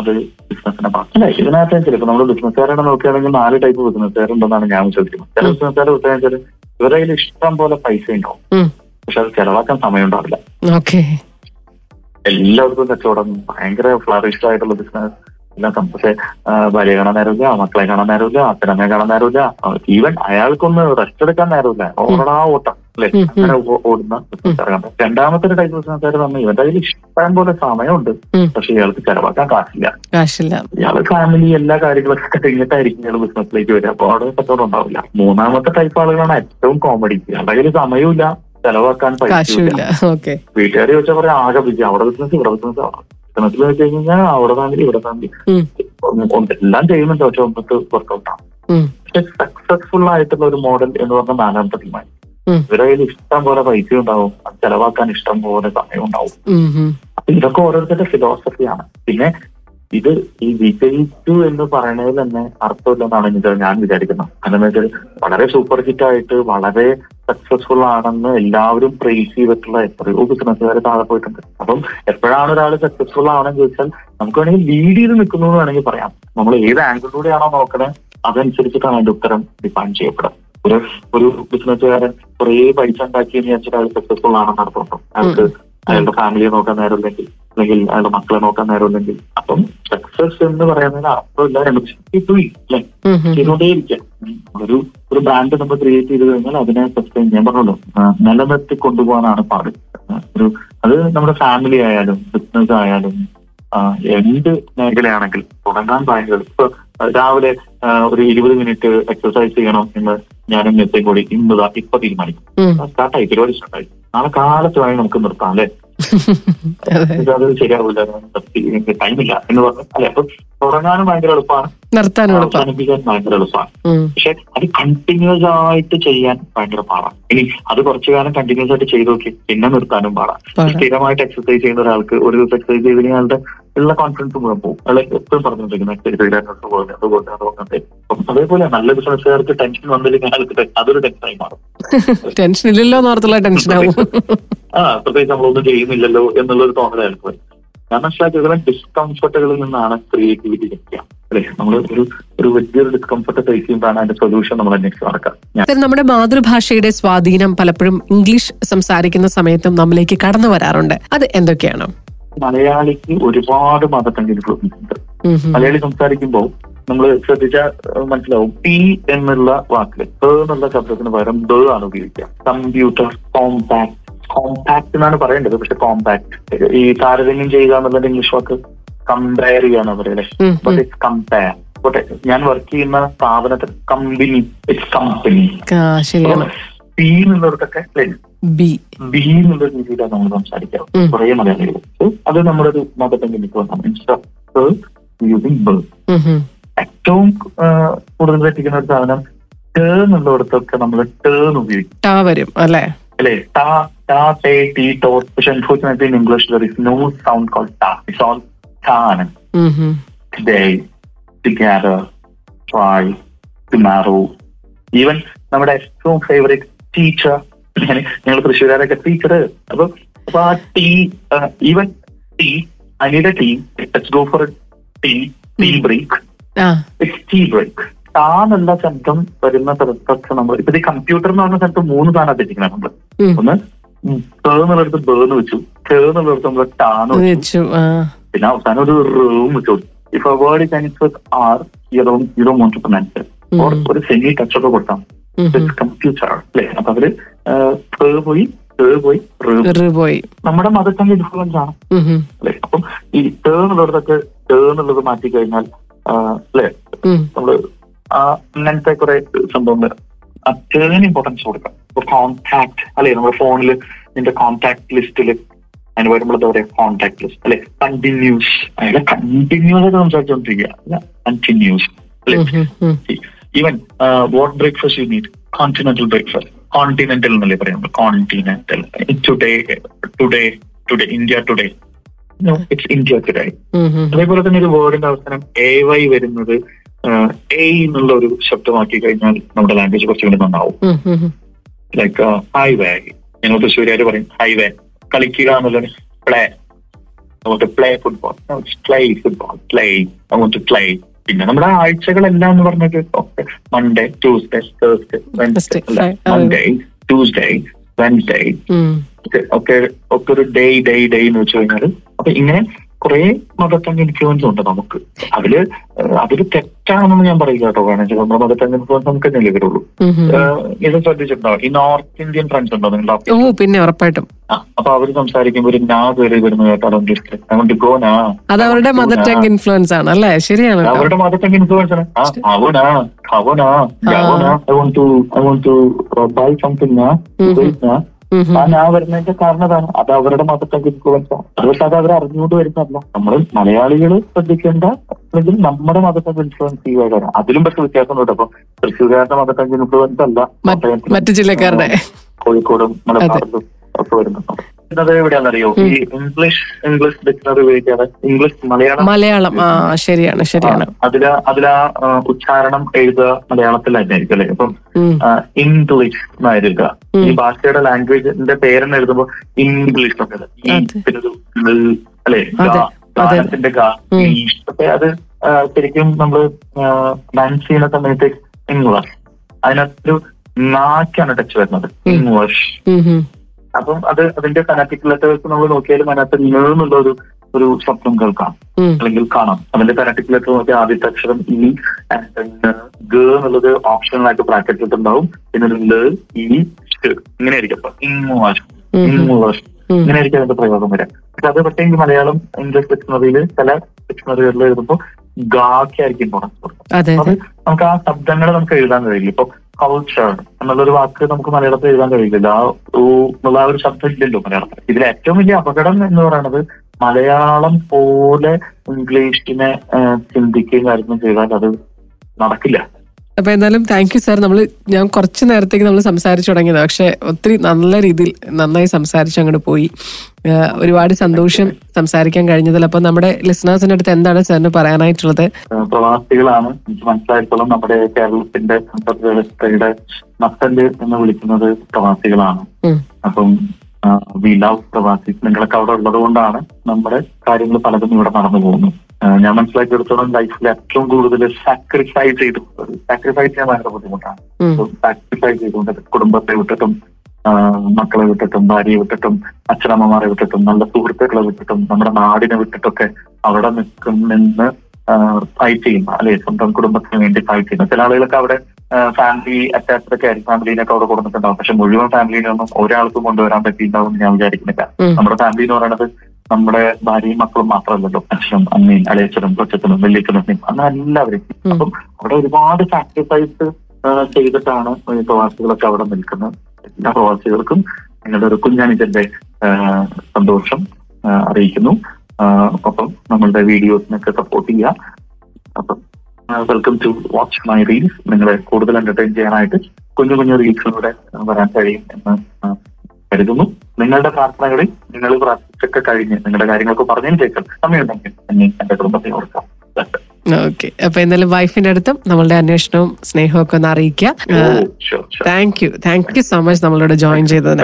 അത് ബിസിനസിനെ അല്ല ഇതിനകത്ത് ചിലപ്പോൾ നമ്മൾ ബിസിനസ്സുകാരെ നോക്കുകയാണെങ്കിൽ നാല് ടൈപ്പ് ബിസിനസ്സുകാരുണ്ടെന്നാണ് ഞാൻ വിശ്വസിക്കുന്നത്. ചില ബിസിനസ്സുകാരെ വെച്ചാൽ ഇവരുടെ കയ്യിൽ ഇഷ്ടം പോലെ പൈസ ഉണ്ടാവും. പക്ഷെ അത് ചെലവാക്കാൻ സമയം ഉണ്ടാവില്ല ഓക്കെ. എല്ലാവർക്കും കച്ചവടം ഭയങ്കര ഫ്ലറിഷ്ഡ് ആയിട്ടുള്ള ബിസിനസ് എല്ലാം സം- പക്ഷെ ഭാര്യ ഭാര്യയെ കാണാൻ നേരമില്ല മക്കളെ കാണാൻ നേരമില്ല അച്ഛനമ്മയെ കാണാൻ നേരമില്ല ഈവൻ അയാൾക്കൊന്ന് റെസ്റ്റ് എടുക്കാൻ നേരമില്ല ഓടാ ഓട്ടം അല്ലെ. അങ്ങനെ ഓടുന്ന രണ്ടാമത്തെ ഒരു ടൈപ്പ് ബിസിനസ്സുകാർ തന്നെ ഇവന്റെ കയ്യിൽ ഇഷ്ടം പോലെ സമയമുണ്ട്. പക്ഷെ ഇയാൾക്ക് ചെലവാക്കാൻ കാശില്ല. കാശില്ല. ഇയാൾ ഫാമിലി എല്ലാ കാര്യങ്ങളൊക്കെ കഴിഞ്ഞിട്ടായിരിക്കും ഇയാൾ ബിസിനസ്സിലേക്ക് വരിക. അപ്പൊ അവിടെ കച്ചവടം ഉണ്ടാവില്ല. മൂന്നാമത്തെ ടൈപ്പ് ആളുകളാണ് ഏറ്റവും കോമഡി ഇയാളുടെ കയ്യിൽ സമയമില്ല. ചെലവാക്കാൻ പൈസയില്ല വീട്ടുകാരെ വീട്ടുകാർ ചോദിച്ചാൽ പറയാം ആകെ ബിജി അവിടെ ബിസിനസ് ഇവിടെ ബിസിനസ് ബിസിനസ്സിൽ വെച്ച് കഴിഞ്ഞാൽ അവിടെ ഫാമിലി ഇവിടെ ഫാമിലി. എല്ലാം ചെയ്യുന്നുണ്ട്. പക്ഷെ ഒന്നിട്ട് പുറത്തോട്ടാണ് പക്ഷെ സക്സസ്ഫുൾ ആയിട്ടുള്ള ഒരു മോഡൽ എന്ന് പറഞ്ഞ നാലാമത്തെ ടീമായി ഉം. ഇവരുടെ കയ്യിൽ ഇഷ്ടം പോലെ പൈസ ഉണ്ടാവും. അത് ചെലവാക്കാൻ ഇഷ്ടം പോലെ സമയം ഉണ്ടാവും. അപ്പൊ ഇതൊക്കെ ഓരോരുത്തരുടെ ഫിലോസഫിയാണ് പിന്നെ ഇത് ഈ വിജയിച്ചു എന്ന് പറയുന്നതിൽ തന്നെ അർത്ഥമില്ലെന്നാണ് എനിക്ക് ഞാൻ വിചാരിക്കുന്നത്. കാരണം വെച്ചാൽ വളരെ സൂപ്പർ ഹിറ്റ് ആയിട്ട് വളരെ സക്സസ്ഫുൾ ആണെന്ന് എല്ലാവരും പ്രേസ് ചെയ്തിട്ടുള്ള എത്രയോ ബിസിനസ്സുകാരെ താഴെ പോയിട്ടുണ്ട്. അപ്പം എപ്പോഴാണ് ഒരാൾ സക്സസ്ഫുൾ ആണെന്ന് ചോദിച്ചാൽ നമുക്ക് വേണമെങ്കിൽ ലീഡ് ചെയ്ത് നിൽക്കുന്നു എന്ന് വേണമെങ്കിൽ പറയാം. നമ്മൾ ഏത് ആംഗിളിലൂടെയാണോ നോക്കണേ അതനുസരിച്ചിട്ടാണ് അതിന്റെ ഉത്തരം ഡിഫൈൻ ചെയ്യപ്പെടുക. ഒരു ഒരു ബിസിനസ്സുകാരൻ കുറേ പൈസ ഉണ്ടാക്കി എന്ന് വിചാരിച്ചിട്ട് അയാൾ സക്സസ്ഫുൾ ആണെന്ന് അർത്ഥമുണ്ടോ? അയാൾക്ക് അയാളുടെ ഫാമിലിയെ നോക്കാൻ നേരമില്ലെങ്കിൽ അല്ലെങ്കിൽ അയാളുടെ മക്കളെ നോക്കാൻ നേരമില്ലെങ്കിൽ അപ്പം സക്സസ് എന്ന് ഉം, ഉം. ചെയ്തുകൊണ്ടേയിരിക്കാം ഒരു ഒരു ബ്രാൻഡ് നമ്മൾ ക്രിയേറ്റ് ചെയ്ത് കഴിഞ്ഞാൽ അതിനെ സസ്റ്റൈൻ ഞാൻ പറഞ്ഞല്ലോ നിലനിർത്തി കൊണ്ടുപോകാനാണ് പാട്. ഒരു അത് നമ്മുടെ ഫാമിലി ആയാലും ബിസിനസ് ആയാലും എന്ത് മേഖലയാണെങ്കിൽ തുടങ്ങാൻ ഭയങ്കര ഇപ്പൊ രാവിലെ ഒരു ഇരുപത് മിനിറ്റ് എക്സസൈസ് ചെയ്യണം എന്ന് ഞാനും ഇന്നത്തെ കൂടി ഇന്ന് ഇപ്പൊ തീരുമാനിക്കും. സ്റ്റാർട്ടായി പരിപാടി സ്റ്റാർട്ടായി നാളെ കാലത്ത് വേണമെങ്കിൽ നമുക്ക് നിർത്താം അല്ലെ? അതെ. ശരിയാവില്ല ടൈമില്ല എന്ന് പറഞ്ഞു. അല്ലെ? അപ്പൊ തുടങ്ങാനും ഭയങ്കര എളുപ്പമാണ്. അവസാനിപ്പിക്കാൻ ഭയങ്കര എളുപ്പമാണ് പക്ഷെ അത് കണ്ടിന്യൂസ് ആയിട്ട് ചെയ്യാൻ ഭയങ്കര പാടാണ് ഇനി അത് കുറച്ചു കാലം കണ്ടിന്യൂസ് ആയിട്ട് ചെയ്ത് നോക്കി പിന്നെ നിർത്താനും പാടാണ് സ്ഥിരമായിട്ട് എക്സസൈസ് ചെയ്യുന്ന ഒരാൾക്ക് ഒരു ദിവസം എക്സസൈസ് ചെയ്ത് കഴിഞ്ഞാൽ അയാളുടെ ഉള്ള കോൺഫിഡൻസ് മുഴുവൻ പോകും. അയാളെ എപ്പോഴും പറഞ്ഞുകൊണ്ടിരിക്കുന്നത് അതുപോലെ നല്ല ബിസിനസ്സുകാർക്ക് ടെൻഷൻ വന്നില്ലെങ്കിൽ അയാൾക്ക് അതൊരു ടെൻഷനായി മാറും. [laughs] ടെൻഷൻ ഇല്ലല്ലോ ടെൻഷൻ ടെൻഷനാവും ആ പ്രത്യേകിച്ച് നമ്മളൊന്നും ചെയ്യുന്നില്ലല്ലോ എന്നുള്ളൊരു തോന്നലായിരുന്നു. കാരണം ഞാൻ മനസ്സിലാക്കിയത് ഡിസ്കംഫർട്ടുകളിൽ നിന്നാണ് ക്രിയേറ്റിവിറ്റി ലഭിക്കുക അല്ലെ? നമ്മൾ ഒരു ഒരു വലിയൊരു ഡിസ്കംഫർട്ട് ഫേസ് ചെയ്യുമ്പോഴാണ് അതിന്റെ സൊല്യൂഷൻ നമ്മൾ അന്വേഷിച്ച് നടക്കുക. സർ നമ്മുടെ മാതൃഭാഷയുടെ സ്വാധീനം പലപ്പോഴും ഇംഗ്ലീഷ് സംസാരിക്കുന്ന സമയത്തും നമ്മിലേക്ക് കടന്നു വരാറുണ്ട്. അത് എന്തൊക്കെയാണ്? മലയാളിക്ക് ഒരുപാട് മതത്തങ്കിലുണ്ട്. മലയാളി സംസാരിക്കുമ്പോൾ നമ്മൾ ശ്രദ്ധിച്ചാൽ മനസ്സിലാവും. പി എന്നുള്ള വാക്കിൽ പ എന്നുള്ള ശബ്ദത്തിന് പകരം ബ ആണ് ഉപയോഗിക്കുക. കമ്പ്യൂട്ടർ കോമ്പാക്ട് കോമ്പാക്ട് എന്നാണ് പറയേണ്ടത്. പക്ഷെ കോമ്പാക്ട് ഈ താരതമ്യം ചെയ്യുക എന്നുള്ളത് ഇംഗ്ലീഷ് വാക്ക് കമ്പയർ ചെയ്യാന്ന് പറയുന്നത് കമ്പയർ ഞാൻ വർക്ക് ചെയ്യുന്ന സ്ഥാപനത്തിൽ കമ്പനി ഇറ്റ്സ് കമ്പനി ബി എന്നുള്ളവർക്കൊക്കെ ബി ബി എന്നുള്ള രീതിയിലാണ് നമ്മൾ സംസാരിക്കുക. കുറെ മലയാളികൾ. അത് നമ്മുടെ ഒരു മതത്തിന്റെ എനിക്ക് ഉം. ഏറ്റവും കൂടുതൽ പറ്റിക്കുന്ന ഒരു സാധനം ടേൺ എന്നുള്ളിടത്തൊക്കെ നമ്മൾ ടേൺ ഉപയോഗിക്കും. വരും അല്ലെ? ടാ ടാ ടേ ടീ ടോ പക്ഷെ unfortunately in English there is no sound call ടാ ഇറ്റ്സ് ഓൾ ടാൻ ഉം, ഉം. today, together, try, tomorrow. Even നമ്മുടെ ഏറ്റവും ഫേവറേറ്റ് ടീച്ചർ ഞങ്ങൾ തൃശ്ശൂരാരൊക്കെ ടീച്ചർ അപ്പൊ അപ്പൊ ആ ടീ ഈവൻ ടീ അനിയുടെ tea let's go for tea tea break it's tea break ടാ എന്നുള്ള ശബ്ദം വരുന്ന സ്ഥലത്തൊക്കെ നമ്മൾ ഇപ്പൊ ഈ കമ്പ്യൂട്ടർ എന്ന് പറഞ്ഞ സ്ഥലത്ത് മൂന്ന് സാധനം തെറ്റിക്കണം നമ്മൾ. ഒന്ന് തേന്നുള്ളടുത്ത് ബേന്ന് വെച്ചു. കേ നമ്മൾ നമ്മൾ ടാന്ന് വെച്ചു. പിന്നെ അവസാനം ഒരു റൂം വെച്ചു. If a word connect with R hero hero to pronounce or ഒരു സെമി ടച്ച് ഒക്കെ ഉം. കമ്പ്യൂട്ടർ അല്ലേ? അപ്പൊ അവർ പോയി പോയി നമ്മുടെ മതത്തിന്റെ ഇൻഫ്ലുവൻസ് ആണ്. അല്ലെ? അപ്പം ഈ തേന്നുള്ളടത്തൊക്കെ തേന്നുള്ളത് മാറ്റി കഴിഞ്ഞാൽ അല്ലെ. നമ്മൾ ആ അങ്ങനത്തെ കുറെ സംഭവങ്ങൾ. ടേൺ ഇമ്പോർട്ടൻസ് കൊടുക്കാം. ഇപ്പൊ കോൺടാക്ട് അല്ലെ? നമ്മുടെ ഫോണിൽ നിന്റെ കോൺടാക്ട് ലിസ്റ്റിൽ അതിന് വരുമ്പോൾ എന്താ പറയുക കോൺടാക്ട് ലിസ്റ്റ് അല്ലെ? കണ്ടിന്യൂസ് അല്ലെ കണ്ടിന്യൂസ് ആയിട്ട് സംസാരിച്ചോണ്ടിരിക്കുക. അല്ല കണ്ടിന്യൂസ് അല്ലെ. Even what breakfast you need continental breakfast continental എന്നല്ലേ പറയുന്നത് continental today today today India today it's India today. അതേപോലെ തന്നെ ഒരു വേർഡിന്റെ അവസാനം എ വൈ വരുന്നത് എ എന്നുള്ള ഒരു ശബ്ദമാക്കി കഴിഞ്ഞാൽ നമ്മുടെ ലാംഗ്വേജ് കുറച്ചുകൂടി നന്നാവും. ലൈക്ക് ഹൈ വേ ഞങ്ങൾ തൃശ്ശൂരുകാർ പറയും ഹൈവേ കളിക്കുക എന്നുള്ളത് പ്ലേ നമുക്ക് play football play football play നമുക്ക് പ്ലേ പിന്നെ നമ്മുടെ ആഴ്ചകളെല്ലാം എന്ന് പറഞ്ഞിട്ട് Monday Tuesday Thursday Wednesday. Monday Tuesday Wednesday. ഒക്കെ ഒക്കെ ഒരു ഡേ ഡേ ഡേ എന്ന് വെച്ച് കഴിഞ്ഞാൽ അപ്പൊ ഇങ്ങനെ കുറെ ടങ് ഇൻഫ്ലുവൻസ് ഉണ്ട് നമുക്ക്. അതിൽ അതിൽ തെറ്റാണെന്ന് ഞാൻ പറയില്ല കേട്ടോ വെച്ചാൽ നമ്മുടെ ടങ് ഇൻഫ്ലുവൻസ് നമുക്ക് തന്നെ. ഏഹ് ഇത് ശ്രദ്ധിച്ചിട്ടുണ്ടോ? ഈ നോർത്ത് ഇന്ത്യൻ ഫ്രണ്ട്സ് ഉണ്ടോ നിങ്ങളുടെ ഓ പിന്നെ ഉറപ്പായിട്ടും. അപ്പൊ അവർ സംസാരിക്കുമ്പോൾ ഒരു നാ കയറി വരുന്ന കേട്ടോ ഇഷ്ടം. അതുകൊണ്ട് ഗോ നാ അത് അവരുടെ മദർ ടങ് ഇൻഫ്ലുവൻസ് ആണ് അല്ലേ? ശരിയാണ്. അവരുടെ മദർ ടങ് ഇൻഫ്ലുവൻസ് ആണ് അവനാ അവനാ അവനാ I want to I want to buy something ആ ഞാൻ വരുന്നതിന്റെ കാരണം അതാണ് അത് അവരുടെ മതത്തെ ഇൻഫ്ലുവൻസ് ആണ് അത് അത് അവർ അറിഞ്ഞുകൊണ്ട് വരുന്നതല്ല. നമ്മൾ മലയാളികൾ ശ്രദ്ധിക്കേണ്ട അല്ലെങ്കിൽ നമ്മുടെ മതത്തെ ഇൻഫ്ലുവൻസ് ചെയ്യുകയാണ്. അതിലും പക്ഷെ വ്യത്യാസം ഉണ്ട് അപ്പൊ തൃശ്ശൂരുകാരുടെ മതത്തെ ഇൻഫ്ലുവൻസ് അല്ല മറ്റ് ജില്ലക്കാരുടെ. കോഴിക്കോടും മലബാറിലും ഒക്കെ വരുന്നുണ്ട്. അത് എവിടെയാണെന്നറിയോ ഈ ഇംഗ്ലീഷ് ഇംഗ്ലീഷ് ഡിക്ഷണറി ഉപയോഗിക്കാതെ ഇംഗ്ലീഷ് മലയാളം മലയാളം ശരിയാണ് ശരിയാണ് അതിൽ അതിലാ ഉച്ചാരണം എഴുതുക മലയാളത്തിൽ തന്നെ ആയിരിക്കും അല്ലെ അപ്പം ഇംഗ്ലീഷ് എന്നായിരിക്കുക ഈ ഭാഷയുടെ ലാംഗ്വേജിന്റെ പേരെന്ന് എഴുതുമ്പോൾ ഇംഗ്ലീഷ് ഒക്കെ അല്ലേ? ഈ അതെ. പിന്നെ അല്ലെ. ഗാനത്തിന്റെ ഗാ ഉം. ഇംഗ്ലീഷ് ഒക്കെ അത് ശരിക്കും നമ്മൾ ഡാൻസ് ചെയ്യുന്ന സമയത്ത് ഇംഗ്ലീഷ് അതിനകത്തൊരു നാക്കാണ് ടച്ച് വരുന്നത്. ഇംഗ്ലീഷ്. അപ്പം അത് അതിന്റെ ഫനാറ്റിക് ലെറ്റേഴ്സ് നമ്മൾ നോക്കിയാലും അതിനകത്ത് നീളുന്നുള്ള ഒരു ഒരു ശബ്ദം കേൾക്കാം. അല്ലെങ്കിൽ കാണാം. അതിന്റെ ഫനാറ്റിക് ലെറ്റർ നോക്കി ആദ്യത്തെ അക്ഷരം ഇ ആൻഡ് ഗ എന്നുള്ളത് ഓപ്ഷണൽ ആയിട്ട് ബ്രാക്കറ്റ് ഉണ്ടാവും പിന്നെ ഒരു ൽ ഇ ഷ് ഇങ്ങനെ ആയിരിക്കും അപ്പൊ ഇംഗ്ലീഷ് ഉം, ഉം. ഇംഗ്ലീഷ് ഇങ്ങനെ ആയിരിക്കും അതിന്റെ പ്രയോഗം വരാം പക്ഷെ അത് പക്ഷേ മലയാളം ഇംഗ്ലീഷ് ഡിക്ഷണറിയിൽ ചില ഡിക്ഷണറികളിൽ എഴുതുമ്പോൾ ഗാക്ക് ആയിരിക്കും അതെ അതെ. നമുക്ക് ആ ശബ്ദങ്ങൾ നമുക്ക് എഴുതാൻ കഴിയില്ല. ഇപ്പൊ കൾച്ചർ എന്നുള്ളൊരു വാക്ക് നമുക്ക് മലയാളത്തിൽ എഴുതാൻ കഴിയില്ല ആ എന്നുള്ള ആ ഒരു ശബ്ദം ഇല്ലല്ലോ മലയാളത്തിൽ. ഇതിൽ ഏറ്റവും വലിയ അപകടം എന്ന് പറയുന്നത് മലയാളം പോലെ ഇംഗ്ലീഷിനെ ചിന്തിക്കുകയും കാര്യങ്ങളും ചെയ്താൽ അത് നടക്കില്ല. അപ്പൊ എന്തായാലും താങ്ക് യു സാർ നമ്മൾ ഞാൻ കുറച്ച് നേരത്തേക്ക് നമ്മൾ സംസാരിച്ചു തുടങ്ങിയത്. പക്ഷെ ഒത്തിരി നല്ല രീതിയിൽ നന്നായി സംസാരിച്ച് അങ്ങോട്ട് പോയി. ഒരുപാട് സന്തോഷം സംസാരിക്കാൻ കഴിഞ്ഞതിൽ. അപ്പൊ നമ്മുടെ ലിസണേഴ്സിന്റെ അടുത്ത് എന്താണ് സാറിന് പറയാനായിട്ടുള്ളത്? പ്രവാസികളാണ്. എനിക്ക് മനസ്സിലായിത്തോളം നമ്മുടെ കേരളത്തിന്റെ സമ്പദ് വ്യവസ്ഥയുടെ നട്ടൽ എന്ന് വിളിക്കുന്നത് പ്രവാസികളാണ്. അപ്പം വി ലവ് പ്രവാസി നിങ്ങളൊക്കെ അവിടെ ഉള്ളത് കൊണ്ടാണ് നമ്മുടെ കാര്യങ്ങൾ പലതും ഇവിടെ നടന്നു പോകുന്നു ആ, ഞാൻ മനസ്സിലാക്കിയെടുത്തോളം ലൈഫിൽ ഏറ്റവും കൂടുതൽ സാക്രിഫൈസ് ചെയ്തു സാക്രിഫൈസ് ചെയ്യാൻ ഭയങ്കര ബുദ്ധിമുട്ടാണ്. സാക്രിഫൈസ് ചെയ്തുകൊണ്ട് കുടുംബത്തെ വിട്ടിട്ടും മക്കളെ വിട്ടിട്ടും ഭാര്യയെ വിട്ടിട്ടും അച്ഛനമ്മമാരെ വിട്ടിട്ടും നല്ല സുഹൃത്തുക്കളെ വിട്ടിട്ടും നമ്മുടെ നാടിനെ വിട്ടിട്ടൊക്കെ അവിടെ നിൽക്കുന്നെന്ന് ഫൈറ്റ് ചെയ്യുന്ന അല്ലെ സ്വന്തം കുടുംബത്തിന് വേണ്ടി ഫൈറ്റ് ചെയ്യുന്ന. ചില ആളുകളൊക്കെ അവിടെ ഫാമിലി അറ്റാച്ച്ഡ് ഒക്കെ ആയിരിക്കും. ഫാമിലിയിലൊക്കെ അവിടെ കൊടുത്തിട്ടുണ്ടാവും. പക്ഷെ മുഴുവൻ ഫാമിലിയിലൊന്നും ഒരാൾക്കും കൊണ്ടുവരാൻ പറ്റിയിട്ടുണ്ടാവും എന്ന് ഞാൻ വിചാരിക്കുന്നില്ല. നമ്മുടെ ഫാമിലി എന്ന് പറയുന്നത് നമ്മുടെ ഭാര്യയും മക്കളും മാത്രമല്ലല്ലോ അച്ഛനും അമ്മയും അളിയച്ചനും കൊച്ചച്ചനും വെല്ലിച്ചനും അങ്ങനെ എല്ലാവരും. അപ്പം അവിടെ ഒരുപാട് സാക്രിഫൈസ് ചെയ്തിട്ടാണ് പ്രവാസികളൊക്കെ അവിടെ നിൽക്കുന്നത്. എല്ലാ പ്രവാസികൾക്കും നിങ്ങളുടെ ഒരു കുഞ്ഞാനിജന്റെ സന്തോഷം അറിയിക്കുന്നു. അപ്പം നമ്മളുടെ വീഡിയോസിനൊക്കെ സപ്പോർട്ട് ചെയ്യുക. അപ്പം welcome to watch my reels നിങ്ങളെ കൂടുതൽ എന്റർടൈൻ ചെയ്യാനായിട്ട് കുഞ്ഞു കുഞ്ഞു റീൽസിലൂടെ വരാൻ കഴിയും എന്ന് കരുതുന്നു. നിങ്ങളുടെ പ്രാർത്ഥനകളിൽ നിങ്ങൾ പ്രാർത്ഥിച്ചൊക്കെ കഴിഞ്ഞ് നിങ്ങളുടെ കാര്യങ്ങളൊക്കെ പറഞ്ഞതിന് ശേഷം സമയമുണ്ടെങ്കിൽ എന്നെ എന്റെ കുടുംബത്തെ ഓർക്കാം. ഓക്കെ അപ്പൊ എന്തായാലും വൈഫിന്റെ അടുത്തും നമ്മളുടെ അന്വേഷണവും സ്നേഹവും ഒക്കെ ഒന്ന് അറിയിക്കുക. Thank you thank you so much നമ്മളോട് ജോയിൻ ചെയ്തതിന്.